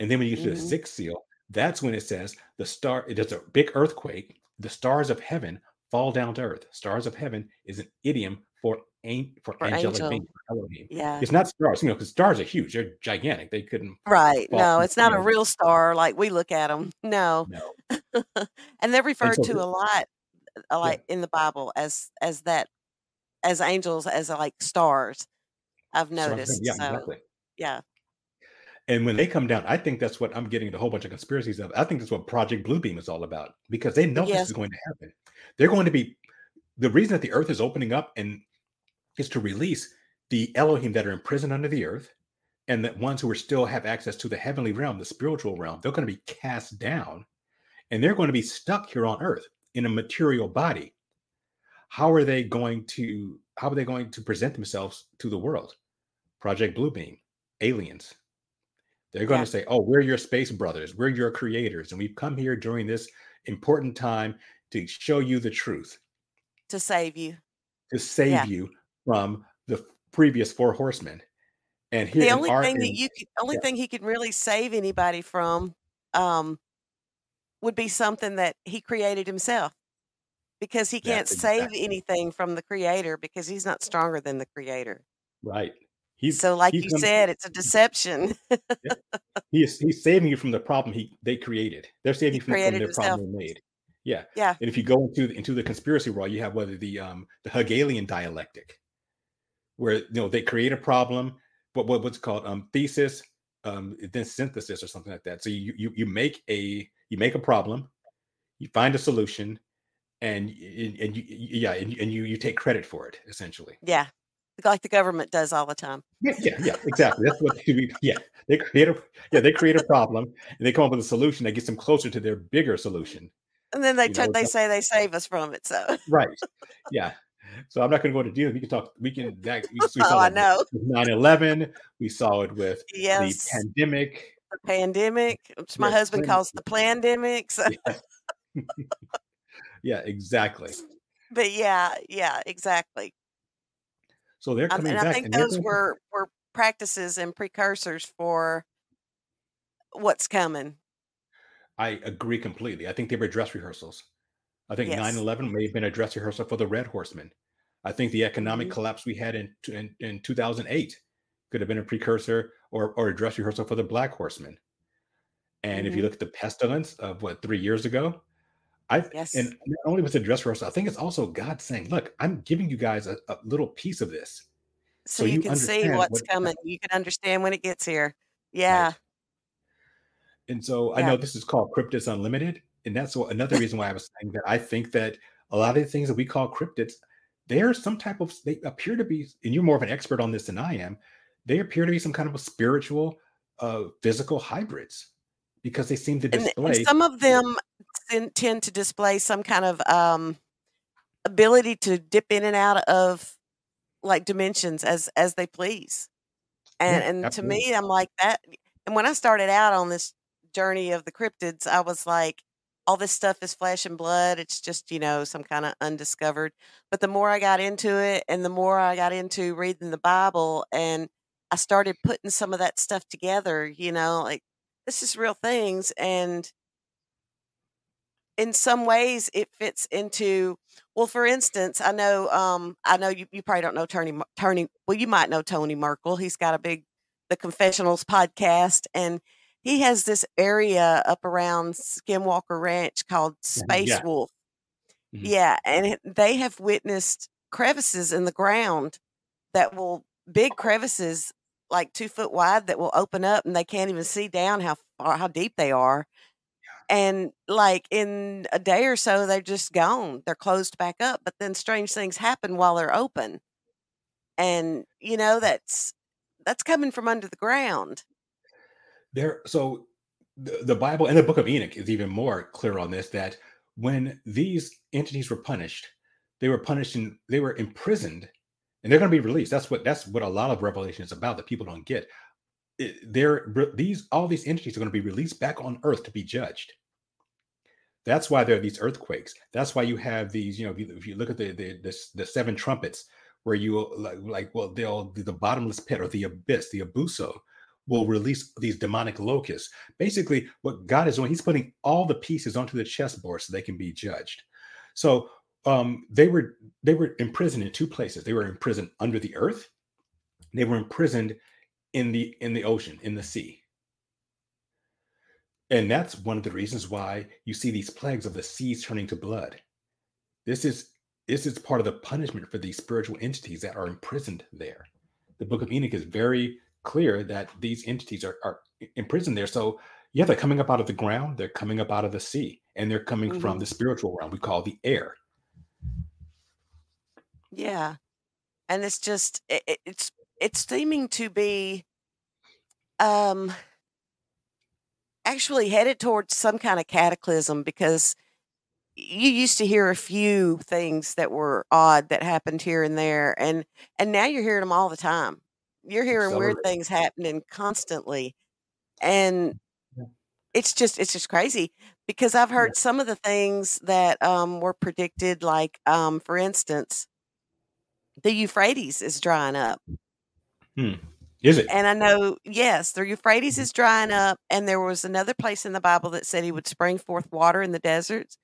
And then when you get to the Mhm. sixth seal, that's when it says the star. It does a big earthquake. The stars of heaven fall down to earth. Stars of heaven is an idiom for for, For angelic angel. beings, for Elohim. yeah. It's not stars, you know, because stars are huge. They're gigantic. They couldn't. Right. No, it's not a real star like we look at them. [LAUGHS] No. No. [LAUGHS] and they're referred so to a lot uh, like in the Bible as as that as angels as uh, like stars. I've Stars of heaven. noticed. Yeah, so exactly. yeah. And when they come down, I think that's what I'm getting a whole bunch of conspiracies of. I think that's what Project Bluebeam is all about because they know this is going to happen. They're going to be the reason that the earth is opening up and is to release the Elohim that are imprisoned under the earth and that ones who are still have access to the heavenly realm, the spiritual realm, they're going to be cast down and they're going to be stuck here on earth in a material body. How are they going to how are they going to present themselves to the world? Project Bluebeam, aliens. They're going Yeah. to say, "Oh, we're your space brothers. We're your creators, and we've come here during this important time to show you the truth, To save you. to save Yeah. you from the previous four horsemen." And here the only thing that you could only yeah. thing he could really save anybody from um would be something that he created himself because he can't That's save exactly- anything from the creator because he's not stronger than the creator right, he's so like he's you said it's a deception [LAUGHS] he is he's saving you from the problem he they created. They're saving He you from, from their himself. problem they made. Yeah, yeah and if you go into the, into the conspiracy world, you have whether the um the Hegelian dialectic, where you know they create a problem, what what what's called um thesis, um then synthesis or something like that. So you you you make a you make a problem, you find a solution, and and you yeah and, you- and you you take credit for it essentially. yeah like the government does all the time Yeah, yeah, yeah, exactly. That's what. [LAUGHS] Yeah, they create a yeah they create a problem and they come up with a solution that gets them closer to their bigger solution. and then they turn know, they say they save us from it so Right. Yeah. So I'm not going to go into details. We can talk. We can. [LAUGHS] That, we, we oh saw i know 9/11. We saw it with yes the pandemic. the pandemic which my Yes, husband calls the pandemic so Yeah. [LAUGHS] yeah, exactly. but yeah, yeah, exactly. So they're coming and I think those were were practices and precursors for what's coming. I agree completely. I think they were dress rehearsals. I think Yes. 9/11 may have been a dress rehearsal for the Red Horsemen. I think the economic Mhm. collapse we had in in, in 2008 could have been a precursor or, or a dress rehearsal for the Black Horsemen. And if you Mhm. look at the pestilence of what three years ago, I Yes. and not only was it a dress rehearsal, I think it's also God saying, "Look, I'm giving you guys a, a little piece of this, So so you you can see what's what." coming. You can understand when it gets here. Right. Yeah. And so I know this is called Cryptids Unlimited, and that's another reason why I was saying that I think that a lot of the things that we call cryptids, they're some type of they appear to be, and you're more of an expert on this than I am. They appear to be some kind of a spiritual, uh, physical hybrids because they seem to And and some of them ten tend to display some kind of um ability to dip in and out of like dimensions as as they please. And Yeah, and to me, I'm like that. And when I started out on this journey of the cryptids, I was like, all this stuff is flesh and blood. It's just, you know, some kind of undiscovered. But the more I got into it and the more I got into reading the Bible and I started putting some of that stuff together, you know, like this is real things. And in some ways it fits into well for instance i know um i know you, you probably don't know tony tony well you might know tony merkel he's got a big the confessionals podcast and he has this area up around skinwalker ranch called Mhm, space Yeah. wolf. Mhm. yeah and they have witnessed crevices in the ground that will big crevices like two foot wide that will open up and they can't even see down how far how deep they are. And like in a day or so they're just gone. They're closed back up but then strange things happen while they're open. And you know that's that's coming from under the ground There, so the, the Bible and the Book of Enoch is even more clear on this. That when these entities were punished, they were punished and they were imprisoned, and they're going to be released. That's what that's what a lot of Revelation is about. That people don't get. It, they're these all these entities are going to be released back on Earth to be judged. That's why there are these earthquakes. That's why you have these. You know, if you, if you look at the the, the the seven trumpets, where you like, like well, they'll the bottomless pit or the abyss, the abuso, will release these demonic locusts. Basically, what God is doing, He's putting all the pieces onto the chessboard so they can be judged. So um, they were they were imprisoned in two places. They were imprisoned under the earth. They were imprisoned in the in the ocean, in the sea. And that's one of the reasons why you see these plagues of the seas turning to blood. This is this is part of the punishment for these spiritual entities that are imprisoned there. The book of Enoch is very clear that these entities are, are imprisoned there. So yeah, they're coming up out of the ground, they're coming up out of the sea, and they're coming from Mhm. the spiritual realm we call the air. yeah and it's just it- it's it's seeming to be um actually headed towards some kind of cataclysm because you used to hear a few things that were odd that happened here and there and and now you're hearing them all the time you're hearing weird things happening constantly and Yeah. it's just it's just crazy because i've Yeah. heard some of the things that um were predicted like um for instance the euphrates is drying up Hmm. Is it? and i know yes the euphrates Mhm. is drying up and there was another place in the bible that said he would spring forth water in the deserts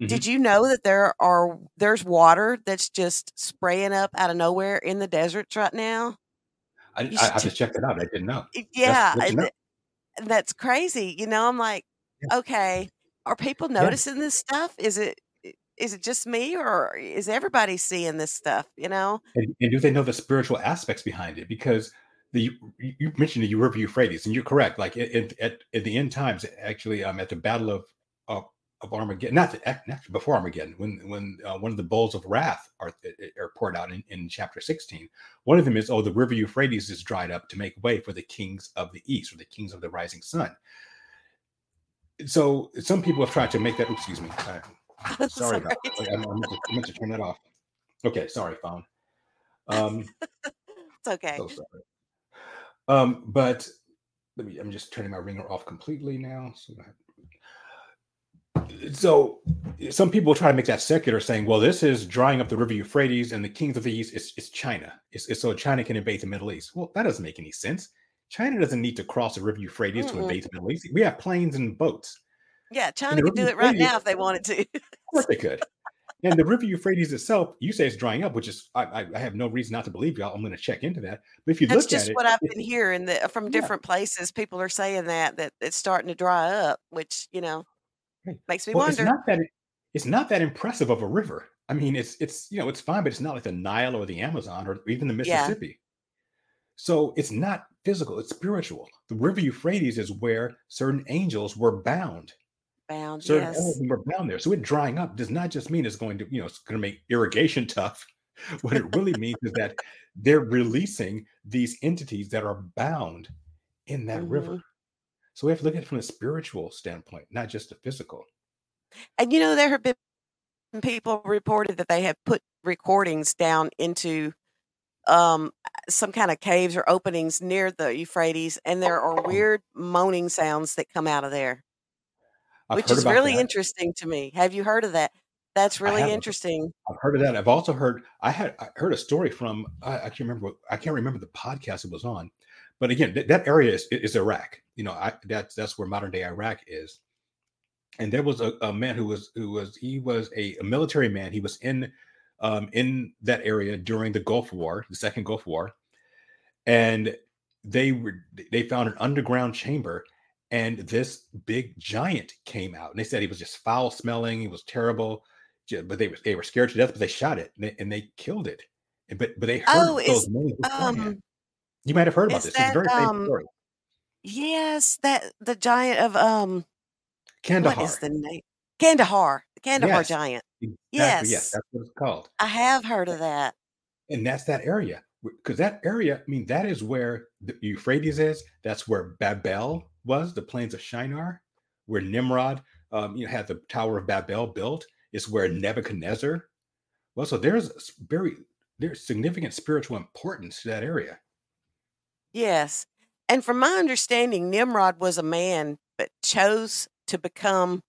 Mhm. did you know that there are there's water that's just spraying up out of nowhere in the deserts right now? I, I have to check that out. I didn't know. That's yeah, and know. that's crazy. You know, I'm like, Yeah. okay, are people Yeah. noticing this stuff? Is it is it just me or is everybody seeing this stuff? You know? And, and do they know the spiritual aspects behind it? Because the you mentioned the River Euphrates, and you're correct. Like in, at at the end times, actually, um, at the Battle of of, of Armageddon, not, the, not before Armageddon, when when uh, one of the bowls of wrath are are poured out in, in chapter 16. One of them is, oh, the River Euphrates is dried up to make way for the kings of the east or the kings of the rising sun. So some people have tried to make that. Excuse me. Uh, [LAUGHS] sorry about that. I, I meant to, I meant to turn that off. Okay, sorry, phone. Um, [LAUGHS] it's okay. so sorry. Um, but let me. I'm just turning my ringer off completely now. So that, so some people try to make that secular, saying, "Well, this is drying up the river Euphrates, and the kings of the east is, is China. It's, it's so China can invade the Middle East." Well, that doesn't make any sense. China doesn't need to cross the river Euphrates to Mm-mm. invade the Middle East. We have planes and boats. Yeah, China could do it right Euphrates- now if they wanted to. Of course, they could. And the river Euphrates itself, you say it's drying up, which is I, I, I have no reason not to believe y'all. I'm going to check into that. But if you That's look just at it, what I've been hearing that from Yeah. different places. People are saying that that it's starting to dry up, which you know Right. makes me well, it's wonder. not that it's not that impressive of a river. I mean, it's it's you know it's fine, but it's not like the Nile or the Amazon or even the Mississippi. Yeah. So it's not physical; it's spiritual. The river Euphrates is where certain angels were bound. Bound, Certain yes. elements were bound there. So it drying up does not just mean it's going to you know it's going to make irrigation [LAUGHS] tough. What it really means is that they're releasing these entities that are bound in that river. Mm-hmm. So we have to look at it from a spiritual standpoint, not just a physical. And you know, there have been people reported that they have put recordings down into um some kind of caves or openings near the Euphrates, and there are weird moaning sounds that come out of there, I've which is really that. interesting to me. Have you heard of that? That's really interesting. I've heard of that. I've also heard I had I heard a story from I, I can't remember what- I can't remember the podcast it was on, but again that, that area is, is Iraq. You know, I that's that's where modern day Iraq is. And there was a, a man who was who was he was a, a military man. He was in um, in that area during the Gulf War, the Second Gulf War, and they were they found an underground chamber and this big giant came out and they said he was just foul smelling he was terrible but they were they were scared to death but they shot it and they, and they killed it but but they heard Oh, those is um you might have heard about is this it's a very famous um, story yes, that the giant of um kandahar what is the name? Kandahar, the Kandahar Yes. giant. exactly yes Yes. that's what it's called I have heard of that. and that's that area because that area i mean that is where the euphrates is that's where babel was the plains of shinar where nimrod um, you know had the tower of babel built is where nebuchadnezzar well so there's very there's significant spiritual importance to that area Yes. And from my understanding, Nimrod was a man, but chose to become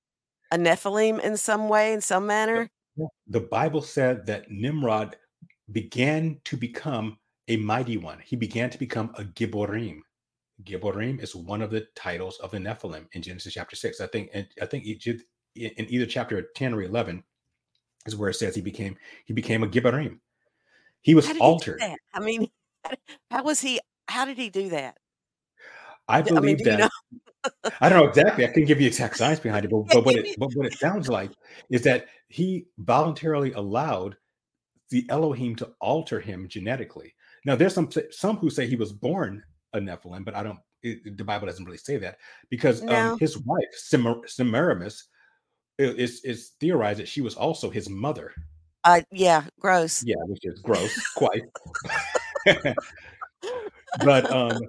a Nephilim in some way, in some manner. the bible said that nimrod began to become a mighty one he began to become a gibborim gibborim is one of the titles of the nephilim in genesis chapter 6 i think and i think in either chapter 10 or 11 is where it says he became he became a gibborim he was How did he do altered? I mean, [LAUGHS] how was he? How did he do that? I believe do you that know? I don't know exactly. I can't give you exact science [LAUGHS] behind it, but, but what it but what it sounds like is that he voluntarily allowed the Elohim to alter him genetically. Now, there's some some who say he was born a Nephilim, but I don't. It, the Bible doesn't really say that because No. um, his wife Semir- Semiramis is is theorized that she was also his mother. Uh, yeah, gross. Yeah, which is gross, quite. [LAUGHS] [LAUGHS] but um,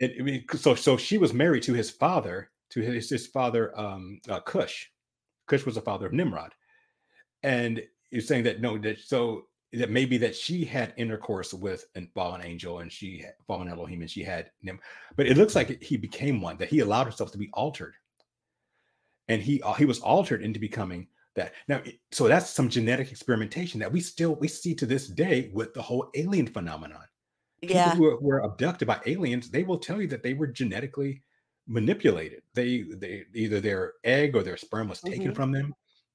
it, I mean, so so she was married to his father, to his his father, um, uh, Cush. Cush was the father of Nimrod, and you're saying that no, that so that maybe that she had intercourse with a fallen angel and she fallen Elohim and she had Nim, but it looks like he became one that he allowed himself to be altered, and he uh, he was altered into becoming that. Now so that's some genetic experimentation that we still we see to this day with the whole alien phenomenon Yeah, who are, who are abducted by aliens they will tell you that they were genetically manipulated they they either their egg or their sperm was taken Mhm. from them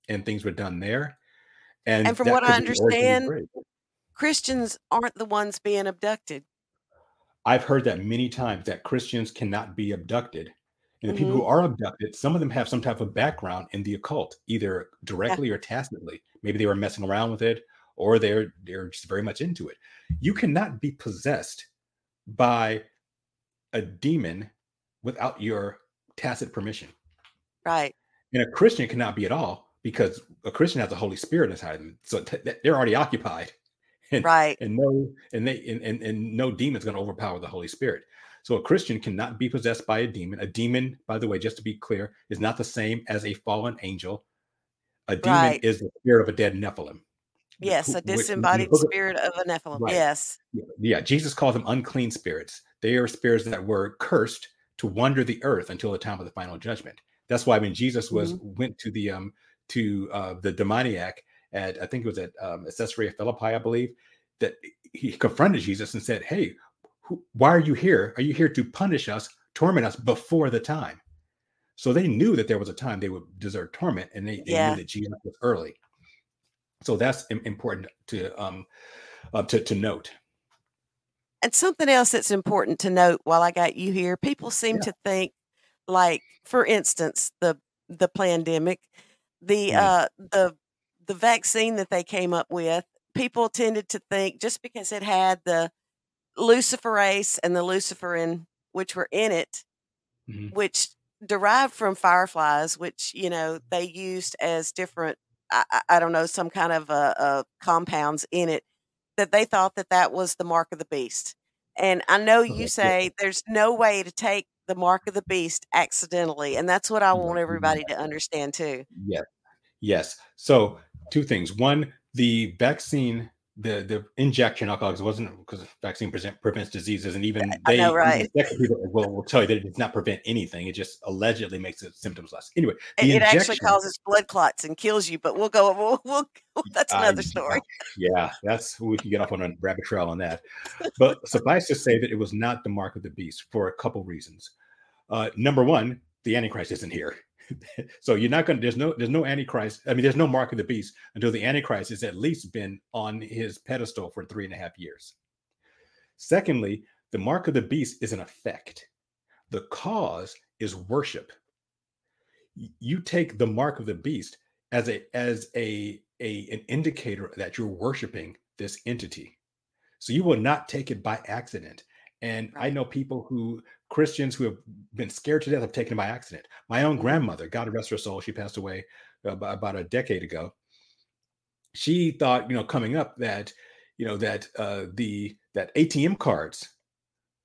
and things were done there and And from what I could be the origin of the understand- Christians aren't the ones being abducted. i've heard that many times that christians cannot be abducted and the people Mm-hmm. who are abducted some of them have some type of background in the occult either directly or tacitly maybe they were messing around with it or they're they're just very much into it. You cannot be possessed by a demon without your tacit permission. Right. and a christian cannot be at all because a christian has the holy spirit inside of them. So t- they're already occupied. [LAUGHS] And, Right. and no and they and, and, and no demon's going to overpower the holy spirit. So a christian cannot be possessed by a demon. A demon by the way just to be clear is not the same as a fallen angel. A demon Right. is the spirit of a dead nephilim Yes, a which- in the disembodied spirit of a Nephilim. Right. Yes. yeah jesus called them unclean spirits they are spirits that were cursed to wander the earth until the time of the final judgment That's why when Jesus was went to the um to uh the demoniac at I think it was at um Caesarea Philippi, I believe, that he confronted Jesus and said, Hey, who, why are you here? Are you here to punish us, torment us before the time? So they knew that there was a time they would deserve torment, and they, they Yeah. knew that Jesus was early. So that's important to um uh, to to note. And something else that's important to note while I got you here, people seem Yeah. to think like for instance, the the pandemic, the Mhm. uh the the vaccine that they came up with, people tended to think just because it had the luciferase and the luciferin which were in it, Mhm. which derived from fireflies, which, you know, they used as different I, I don't know, some kind of uh, uh, compounds in it, that they thought that that was the mark of the beast. And I know you say there's no way to take the mark of the beast accidentally, and that's what I want everybody to understand too. Yes. Yes. So two things. One, the vaccine, the the injection alcohol, 'cause it wasn't because vaccine present, prevents diseases, and even they know, even right? second people will, will tell you that it does not prevent anything. It just allegedly makes the symptoms less. Anyway, the It, it actually causes blood clots and kills you, but we'll go. We'll, we'll [LAUGHS] that's I- another story. yeah, that's we can get off on a rabbit trail on that. But suffice to say that it was not the mark of the beast for a couple reasons. Uh, number one, the Antichrist isn't here. [LAUGHS] so you're not going to there's no there's no antichrist i mean there's no mark of the beast until the antichrist has at least been on his pedestal for three and a half years. Secondly the mark of the beast is an effect. The cause is worship. You take the mark of the beast as a as a, a an indicator that you're worshiping this entity. So you will not take it by accident. And i know people who christians who have been scared to death have taken it by accident. My own Mhm. grandmother god rest her soul she passed away about, about a decade ago. She thought you know coming up that you know that uh the that atm cards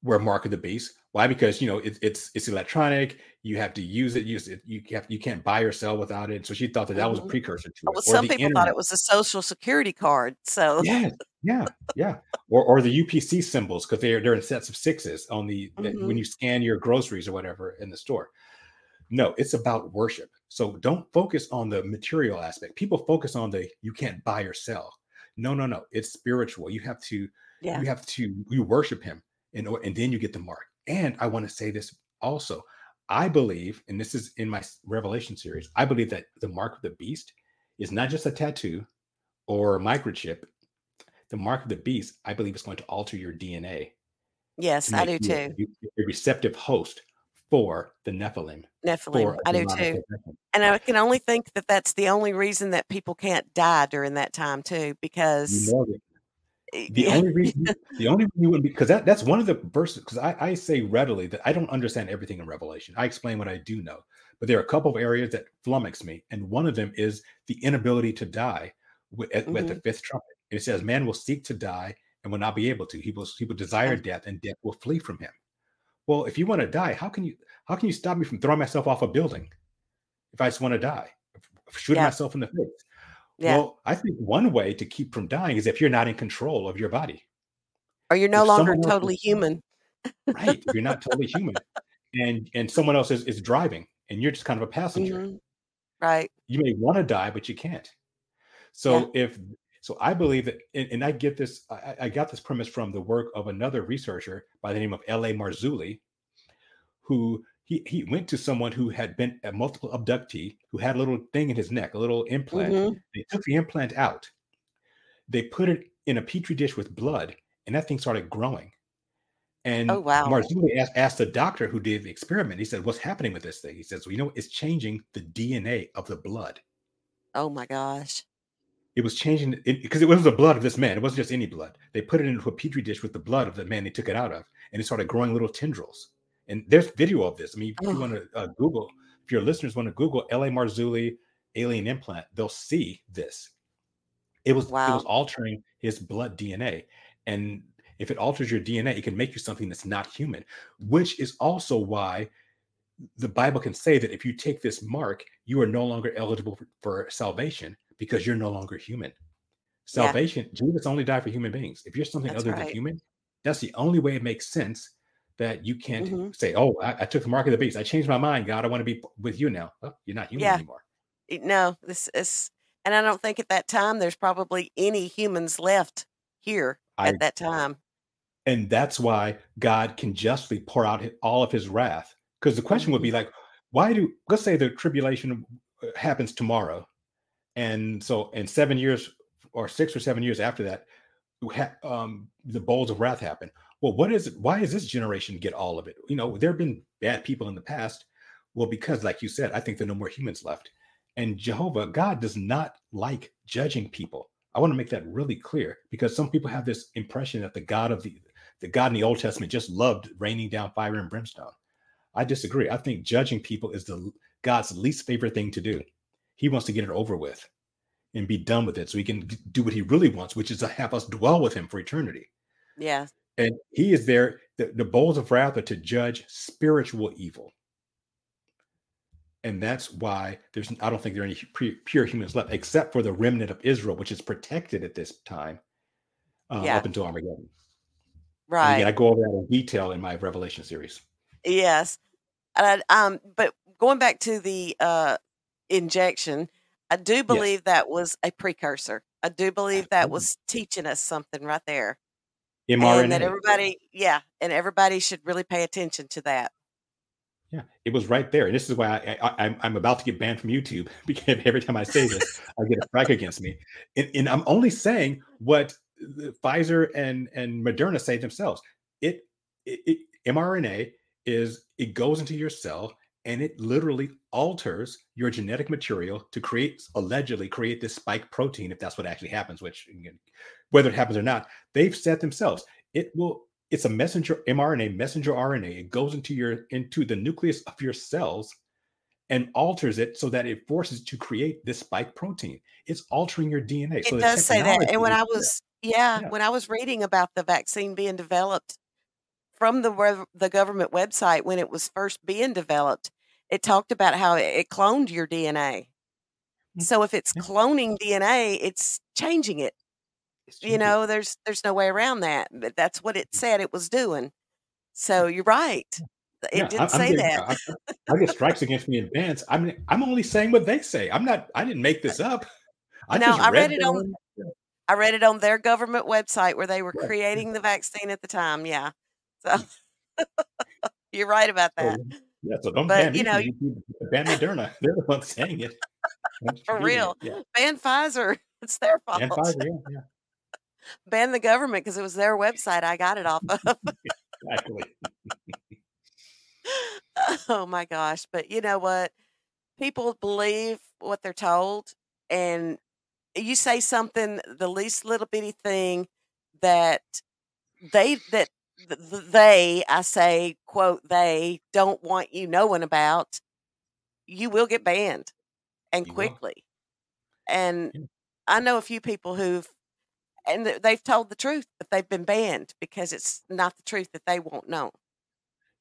were mark of the beast why because you know it, it's it's electronic you have to use it use it you have you can't buy or sell without it so she thought that that was a Mhm. precursor to Well, it some people thought it was a social security card. So yeah, yeah, yeah. Or or the UPC symbols because they're they're in sets of sixes on the that when you scan your groceries or whatever in the store. No, it's about worship. So don't focus on the material aspect. People focus on the you can't buy or sell. No, no, no. It's spiritual. You have to yeah, you have to you worship him and and then you get the mark. And I want to say this also. I believe, and this is in my Revelation series, I believe that the mark of the beast is not just a tattoo or a microchip. The mark of the beast, I believe, is going to alter your DNA yes, I do too. you- a receptive host for the Nephilim. Nephilim, I do too. And I can only think that that's the only reason that people can't die during that time too, because nailed it. The [LAUGHS] only reason, the only reason you wouldn't be because that, that's one of the verses. Because I, I say readily that I don't understand everything in Revelation. I explain what I do know, but there are a couple of areas that flummox me, and one of them is the inability to die with, at, with the mm-hmm. fifth trumpet. It says, "Man will seek to die and will not be able to. He will he will desire oh. death, and death will flee from him." Well, if you want to die, how can you how can you stop me from throwing myself off a building if I just want to die, shooting Yeah. myself in the face? Yeah. Well, I think one way to keep from dying is if you're not in control of your body. or you're no if longer totally is- human. Right. You're not [LAUGHS] totally human and and someone else is, is driving and you're just kind of a passenger. Mhm. Right. You may want to die, but you can't. So if so I believe that and, and I get this, I, I got this premise from the work of another researcher by the name of L.A. Marzulli, who he, he went to someone who had been a multiple abductee who had a little thing in his neck, a little implant. Mhm. They took the implant out. They put it in a petri dish with blood, and that thing started growing. And Oh, wow. Marzulli asked, asked the doctor who did the experiment. He said, "What's happening with this thing?" He says, "Well, you know, it's changing the DNA of the blood. Oh my gosh. It was changing it because it was the blood of this man. It wasn't just any blood. They put it into a petri dish with the blood of the man they took it out of, and it started growing little tendrils. And there's video of this. I mean, if you want to uh, Google, if your listeners want to Google L.A. Marzulli alien implant, they'll see this. It was it was altering his blood DNA, and if it alters your DNA, it can make you something that's not human. Which is also why the Bible can say that if you take this mark, you are no longer eligible for, for salvation because you're no longer human. Yeah. Salvation, Jesus only died for human beings. If you're something That's other right. than human, that's the only way it makes sense that you can't Mhm. say, "Oh, I, I took the mark of the beast. I changed my mind, God. I want to be with you now." Oh, you're not human Yeah. anymore. No, this is, and I don't think at that time there's probably any humans left here I at that time. and that's why God can justly pour out all of His wrath. Because the question would be like, why do let's say the tribulation uh, happens tomorrow, and so in seven years or six or seven years after that, um, the bowls of wrath happen. Well, what is it? Why is this generation get all of it? You know, there have been bad people in the past. Well, because like you said, I think there are no more humans left. And Jehovah, God does not like judging people. I want to make that really clear because some people have this impression that the God of the the God in the Old Testament just loved raining down fire and brimstone. I disagree. I think judging people is the God's least favorite thing to do. He wants to get it over with and be done with it so he can do what he really wants, which is to have us dwell with him for eternity. Yeah. And he is there, the, the bowls of wrath are to judge spiritual evil. And that's why there's, I don't think there are any pu- pure humans left, except for the remnant of Israel, which is protected at this time uh, Yeah. up until Armageddon. And Right. again, I go over that in detail in my Revelation series. Yes. And I, um, but going back to the uh, injection, I do believe that was a precursor. I do believe that was teaching us something right there. mRNA. And that everybody, yeah, and everybody should really pay attention to that. Yeah, it was right there. And this is why I, I, I'm, I'm about to get banned from YouTube [LAUGHS] because every time I say this, [LAUGHS] I get a strike against me. And, and I'm only saying what the Pfizer and, and Moderna say themselves. It, it, it mRNA is it goes into your cell and it literally alters your genetic material to create allegedly create this spike protein if that's what actually happens which whether it happens or not they've said themselves it will it's a messenger mRNA messenger RNA it goes into your into the nucleus of your cells and alters it so that it forces to create this spike protein it's altering your DNA It so does say that. And when I was, yeah, Yeah. when I was reading about the vaccine being developed from the rev- the government website when it was first being developed, it talked about how it, it cloned your DNA. Mm. So if it's cloning DNA, it's changing it. It's You know, there's there's no way around that. But that's what it said it was doing. So you're right. It Yeah, didn't I'm say getting- that. I, I- I get strikes against me in advance. I'm I'm only saying what they say. I'm not. I didn't make this up. I No, just I read it on- I read it on their government website where they were Right. creating the vaccine at the time. Yeah. So [LAUGHS] you're right about So, that. yeah, so don't But, ban you know- YouTube. Ban Moderna. [LAUGHS] They're the ones saying it. For real. Yeah. Ban Pfizer. [LAUGHS] It's their fault. And Pfizer. Yeah, yeah, Ban the government because it was their website I got it off of. exactly. oh my gosh. But you know what? People believe what they're told. And you say something, the least little bitty thing that they, that th- th- they, I say, quote, they don't want you knowing about, you will get banned and You will. quickly. And Yeah. I know a few people who've, and they've told the truth, but they've been banned because it's not the truth that they won't know.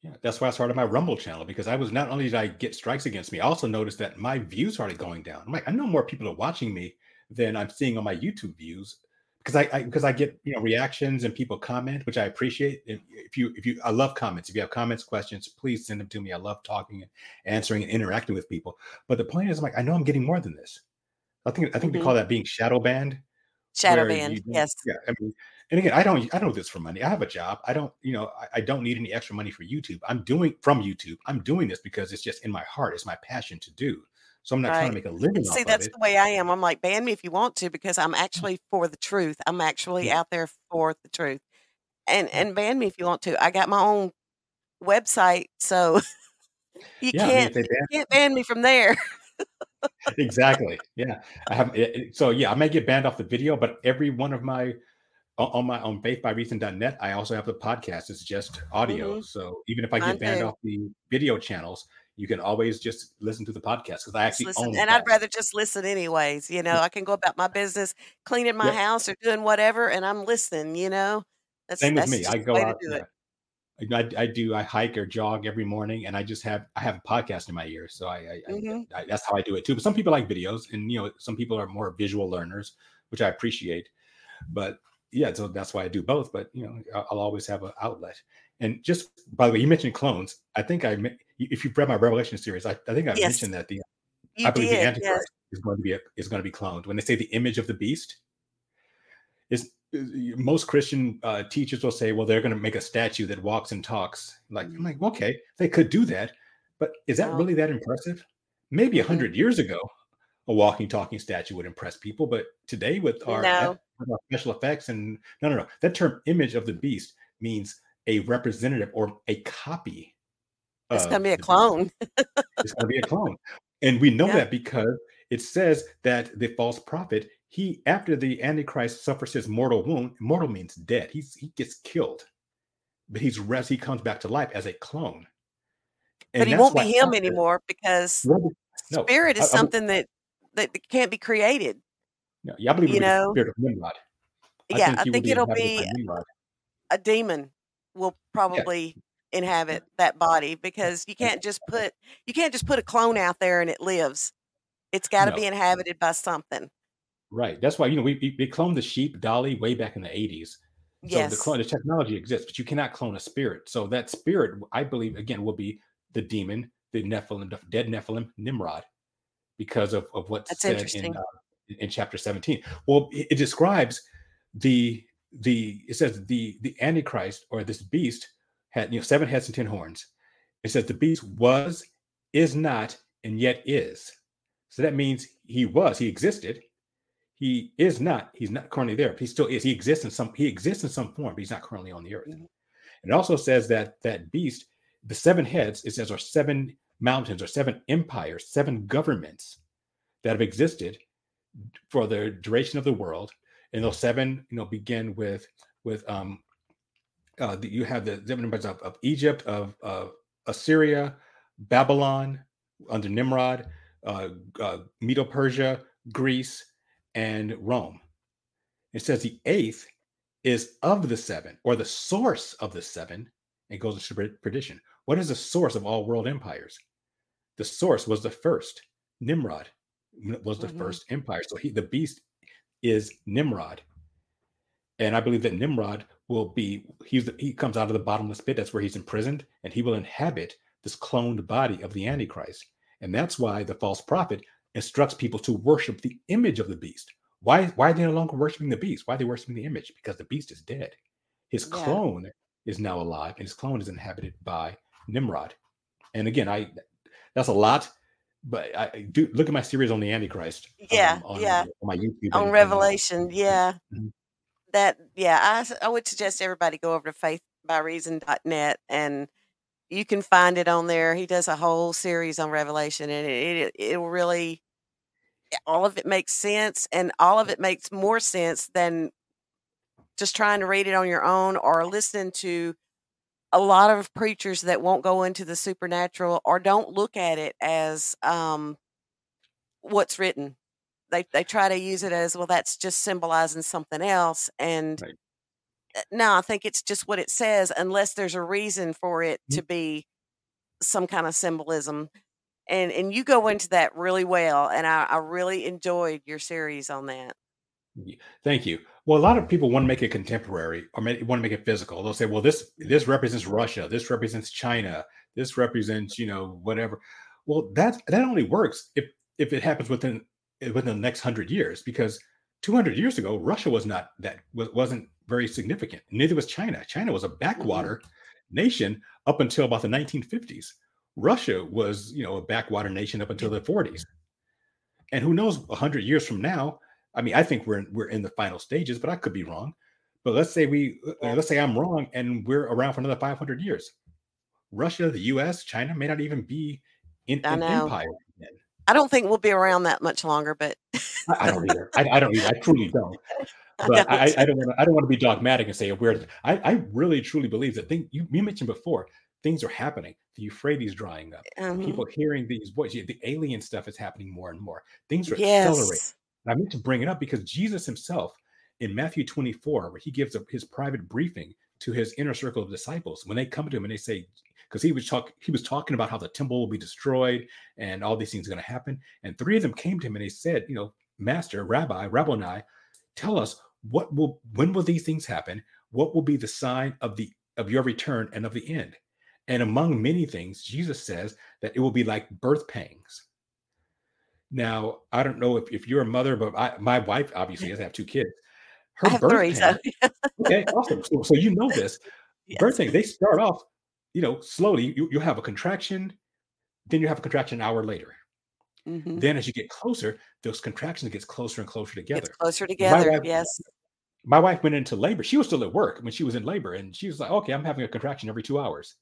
Yeah, that's why I started my Rumble channel because I was not only did I get strikes against me, I also noticed that my views started going down. I'm like, I know more people are watching me than I'm seeing on my YouTube views because I, because I get you know reactions and people comment, which I appreciate. If, if you if you I love comments. If you have comments, questions, please send them to me. I love talking and answering and interacting with people. But the point is, I'm like, I know I'm getting more than this. I think I think Mhm. they call that being shadow banned. Shadow banned. Yes. Yeah. I mean, and again, I don't I don't do this for money. I have a job. I don't, you know, I, I don't need any extra money for YouTube. I'm doing from YouTube. I'm doing this because it's just in my heart. It's my passion to do. So I'm not trying to make a living see, that's the way I am. I'm like, ban me if you want to, because I'm mm. actually for the truth. I'm actually Yeah. out there for the truth. And and ban me if you want to. I got my own website, so [LAUGHS] you Yeah, can't if they ban- you can't ban me from there. [LAUGHS] exactly. Yeah. I have it- it- so yeah, I may get banned off the video, but every one of my on on my on faithbyreason.net, I also have the podcast. It's just audio. Mhm. So even if I Mine get banned too. off the video channels, you can always just listen to the podcast because I actually listen. own And I'd rather just listen anyways. You know, I can go about my business, cleaning my Yep. house or doing whatever, and I'm listening, you know. That's Same with that's me. I go out. do. I, I do. I hike or jog every morning, and I just have I have a podcast in my ear, so I, I, I- Mhm. I that's how I do it too. But some people like videos, and you know, some people are more visual learners, which I appreciate. But yeah, so that's why I do both. But you know, I'll, I'll always have an outlet. And just by the way, you mentioned clones. I think I, if you've read my Revelation series, I, I think I Yes. mentioned that the You I believe the Antichrist yes. is going to be a, is going to be cloned. When they say the image of the beast, is most Christian uh, teachers will say, well, they're going to make a statue that walks and talks. Like, I'm like, okay, they could do that, but is that really that impressive? Maybe a Mhm. hundred years ago, a walking, talking statue would impress people, but today with our, No. with our special effects and no, no, no, that term "image of the beast" means a representative or a copy. It's uh, gonna be a clone. [LAUGHS] it's going to be a clone and we know Yeah. that because it says that the false prophet he after the antichrist suffers his mortal wound mortal means dead he's he gets killed but he's res he comes back to life as a clone but he won't be him after- anymore because no, spirit is I- I something that that can't be created. no, yeah, I believe you know, spirit of Nimrod. yeah, I he will think it'll be by a demon will probably inhabit [LAUGHS] that body because you can't just put you can't just put a clone out there and it lives. It's got to No. be inhabited by something. Right. That's why you know we we, cloned the sheep Dolly way back in the eighties. So Yes. the clone, the technology exists, but you cannot clone a spirit. So that spirit, I believe, again, will be the demon, the Nephilim, the dead Nephilim, Nimrod, because of, of what's That's said in uh, in chapter seventeen. Well, it, it describes the the it says the the Antichrist or this beast had you know seven heads and ten horns. It says the beast was, is not, and yet is. So that means he was, he existed, he is not he's not currently there but he still is he exists in some he exists in some form but he's not currently on the earth Mhm. it also says that that beast the seven heads it says are seven mountains or seven empires seven governments that have existed for the duration of the world and those seven you know begin with with um uh you have the seven empires of, of egypt of of assyria babylon under nimrod uh, uh medo-persia greece and Rome. It says the eighth is of the seven, or the source of the seven, and goes into per- perdition. What is the source of all world empires? The source was the first. Nimrod was the Mhm. first empire. So he, the beast, is Nimrod, and I believe that Nimrod will be. He's the, he comes out of the bottomless pit. That's where he's imprisoned, and he will inhabit this cloned body of the Antichrist. And that's why the false prophet instructs people to worship the image of the beast. Why, why are they no longer worshiping the beast? Why are they worshiping the image? Because the beast is dead. His Yeah. clone is now alive, and his clone is inhabited by Nimrod. And again, I that's a lot, but I do look at my series on the Antichrist. Yeah, um, on, yeah. on my YouTube and- on and, Revelation. Yeah. Mhm. That yeah, I, I would suggest everybody go over to faithbyreason.net and you can find it on there. He does a whole series on Revelation and it it, will really all of it makes sense and all of it makes more sense than just trying to read it on your own or listening to a lot of preachers that won't go into the supernatural or don't look at it as um what's written they they try to use it as well that's just symbolizing something else and Right. uh, no i think it's just what it says unless there's a reason for it Mhm. to be some kind of symbolism and and you go into that really well and i, I really enjoyed your series on that Thank you. Well, a lot of people want to make it contemporary or may, want to make it physical. They'll say, "Well, this this represents Russia. This represents China. This represents you know whatever." Well, that that only works if if it happens within within the next hundred years, because two hundred years ago, Russia was not that was, wasn't very significant. Neither was China. China was a backwater nation up until about the 1950s. Russia was you know a backwater nation up until the 40s. And who knows, hundred years from now, I mean, I think we're we're in the final stages, but I could be wrong. But let's say we uh, let's say I'm wrong, and we're around for another 500 years. Russia, the U.S., China may not even be in an empire. I don't think we'll be around that much longer but I, I don't either. I, I don't either. I truly don't. [LAUGHS] But. I, I don't want to. I don't want to be dogmatic and say we're. I, I really truly believe that thing you, you mentioned before. Things are happening. The Euphrates drying up. Mhm. People hearing these voices. The alien stuff is happening more and more. Things are accelerating. yes And I meant to bring it up because Jesus himself in Matthew 24, where he gives a, his private briefing to his inner circle of disciples, when they come to him and they say, because he was talk, he was talking about how the temple will be destroyed and all these things are going to happen. And three of them came to him and they said, you know, Master, Rabbi, Rabboni, tell us what will when will these things happen? What will be the sign of the of your return and of the end. And among many things, Jesus says that it will be like birth pangs. Now, I don't know if, if you're a mother, but I, my wife obviously doesn't have two kids. Her birth three, so pangs, okay, awesome. So, so you know this. [LAUGHS] Birth yes. pangs, they start off, you know, slowly. You, you have a contraction, then you have a contraction an hour later. hmm Then as you get closer, those contractions gets closer and closer Gets together. closer My together. wife, Yes. my wife went into labor. She was still at work when she was in labor, and she was like, "Okay, I'm having a contraction every two hours."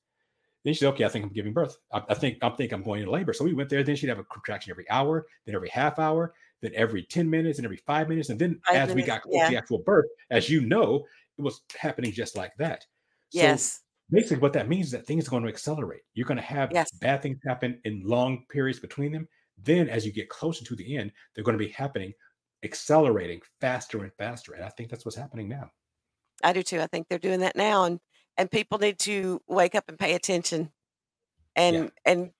Then she said, "Okay, I think I'm giving birth. I, I think I think I'm going into labor." So we went there. Then she'd have a contraction every hour, then every half hour, then every ten minutes, and every five minutes, and then Five as we got close Yeah. to the actual birth, as you know, it was happening just like that. So Yes. Basically, what that means is that things are going to accelerate. You're going to have Yes. bad things happen in long periods between them. Then, as you get closer to the end, they're going to be happening, accelerating faster and faster. And I think that's what's happening now. I do too. I think they're doing that now, and and people need to wake up and pay attention, Yeah. and and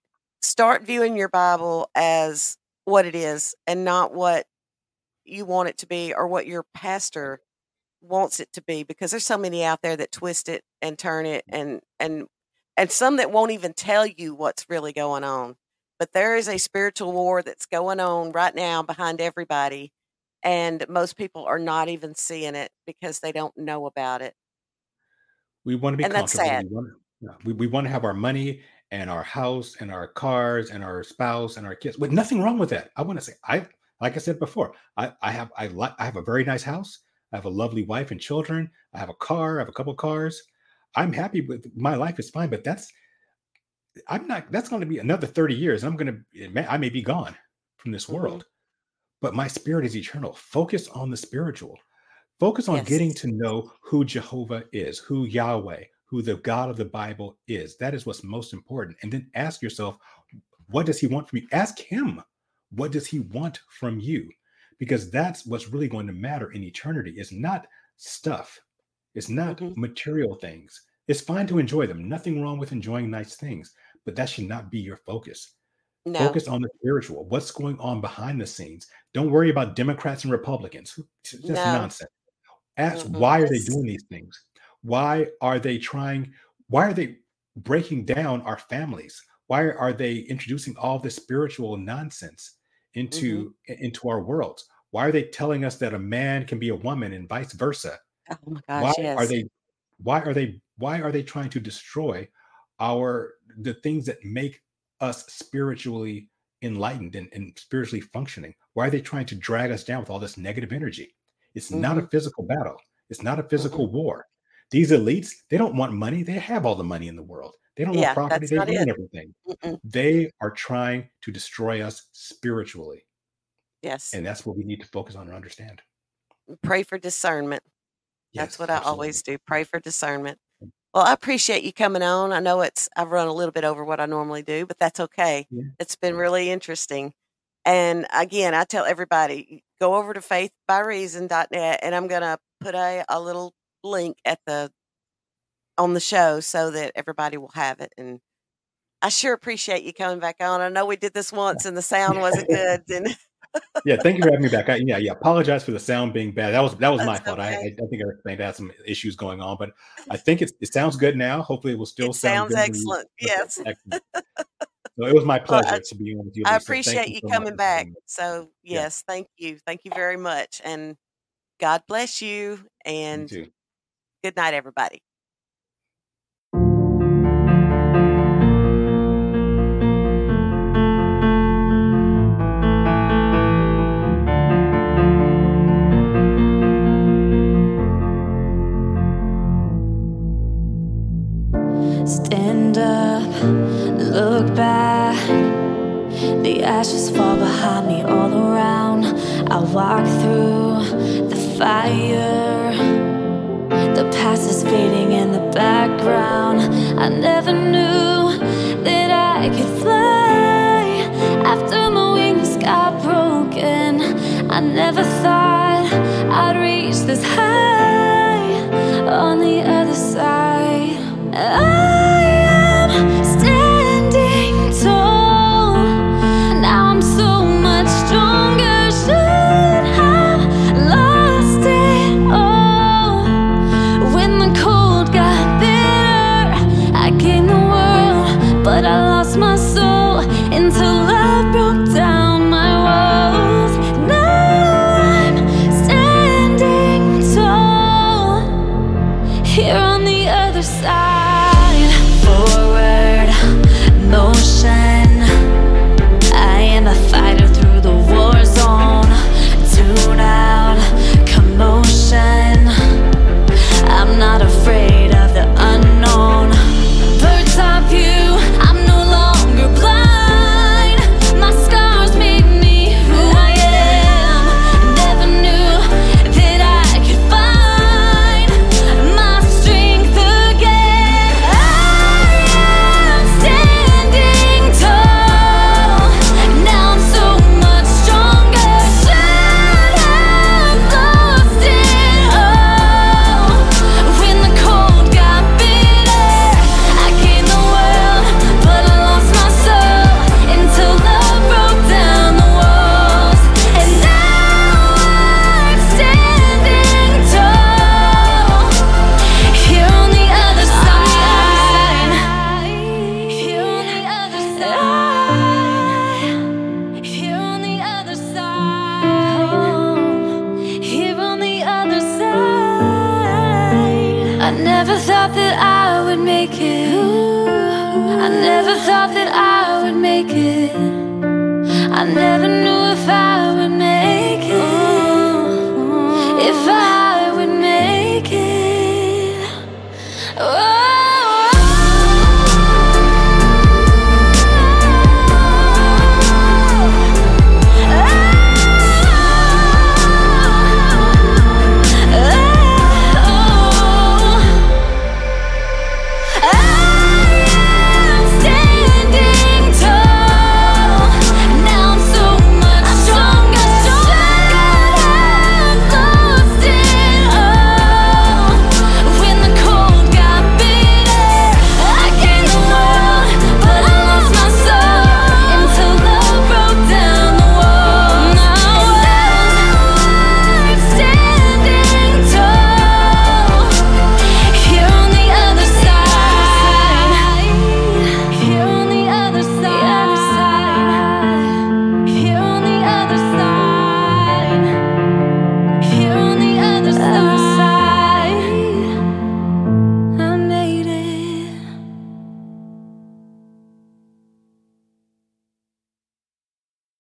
start viewing your Bible as what it is, and not what you want it to be or what your pastor wants it to be. Because there's so many out there that twist it and turn it, and and and some that won't even tell you what's really going on. But there is a spiritual war that's going on right now behind everybody, and most people are not even seeing it because they don't know about it. We want to be And that's comfortable. sad. We want, we, we want to have our money and our house and our cars and our spouse and our kids. With nothing wrong with that. I want to say, I like I said before, I, I have I like I have a very nice house. I have a lovely wife and children. I have a car. I have a couple cars. I'm happy with my life is fine, but that's I'm not. That's going to be another thirty years. I'm going to. I may be gone from this Mhm. world, but my spirit is eternal. Focus on the spiritual. Focus on getting to know who Jehovah is, who Yahweh, who the God of the Bible is. That is what's most important. And then ask yourself, what does he want from you? Ask him, what does he want from you? Because that's what's really going to matter in eternity. It's not stuff. It's not Mhm. material things. It's fine to enjoy them. Nothing wrong with enjoying nice things, but that should not be your focus. No. Focus on the spiritual. What's going on behind the scenes? Don't worry about Democrats and Republicans. That's No. nonsense. Ask Mm-mm. why are they doing these things? Why are they trying? Why are they breaking down our families? Why are they introducing all this spiritual nonsense Mm-hmm. into i- into our worlds? Why are they telling us that a man can be a woman and vice versa? Oh my why gosh, are they why are they why are they trying to destroy our the things that make us spiritually enlightened and, and spiritually functioning? Why are they trying to drag us down with all this negative energy? It's not a mm-hmm. physical battle. It's not a mm-hmm. physical war these elites they don't want money they have all the money in the world they don't Yeah, want property they own it. everything Mm-mm. they are trying to destroy us spiritually Yes. and that's what we need to focus on and understand Pray for discernment. That's Yes, what I absolutely. always do. Pray for discernment. Mm. Well, I appreciate you coming on. I know it's I've run a little bit over what I normally do, but that's okay. Yeah. It's been really interesting. And again, I tell everybody go over to faithbyreason.net and I'm going to put a, a little link at the on the show so that everybody will have it and I sure appreciate you coming back on. I know we did this once and the sound wasn't [LAUGHS] good and yeah, thank you for having me back. I, yeah, yeah. Apologize for the sound being bad. That was that was my That's fault. I, I. I think I explained I had some issues going on, but I think it, it sounds good now. Hopefully, it will still it sound sounds you- excellent. [LAUGHS] Yes. Excellent. So it was my Well, I- pleasure to be on with you. I. Thank appreciate you so coming back. So, Yeah. yes, thank you. Thank you very much. And God bless you. You And too. Good night, everybody. Stand up, look back. The ashes fall behind me all around. I walk through the fire. The past is fading in the background. I never knew that I could fly after my wings got broken. I never thought I'd reach this high on the other side. I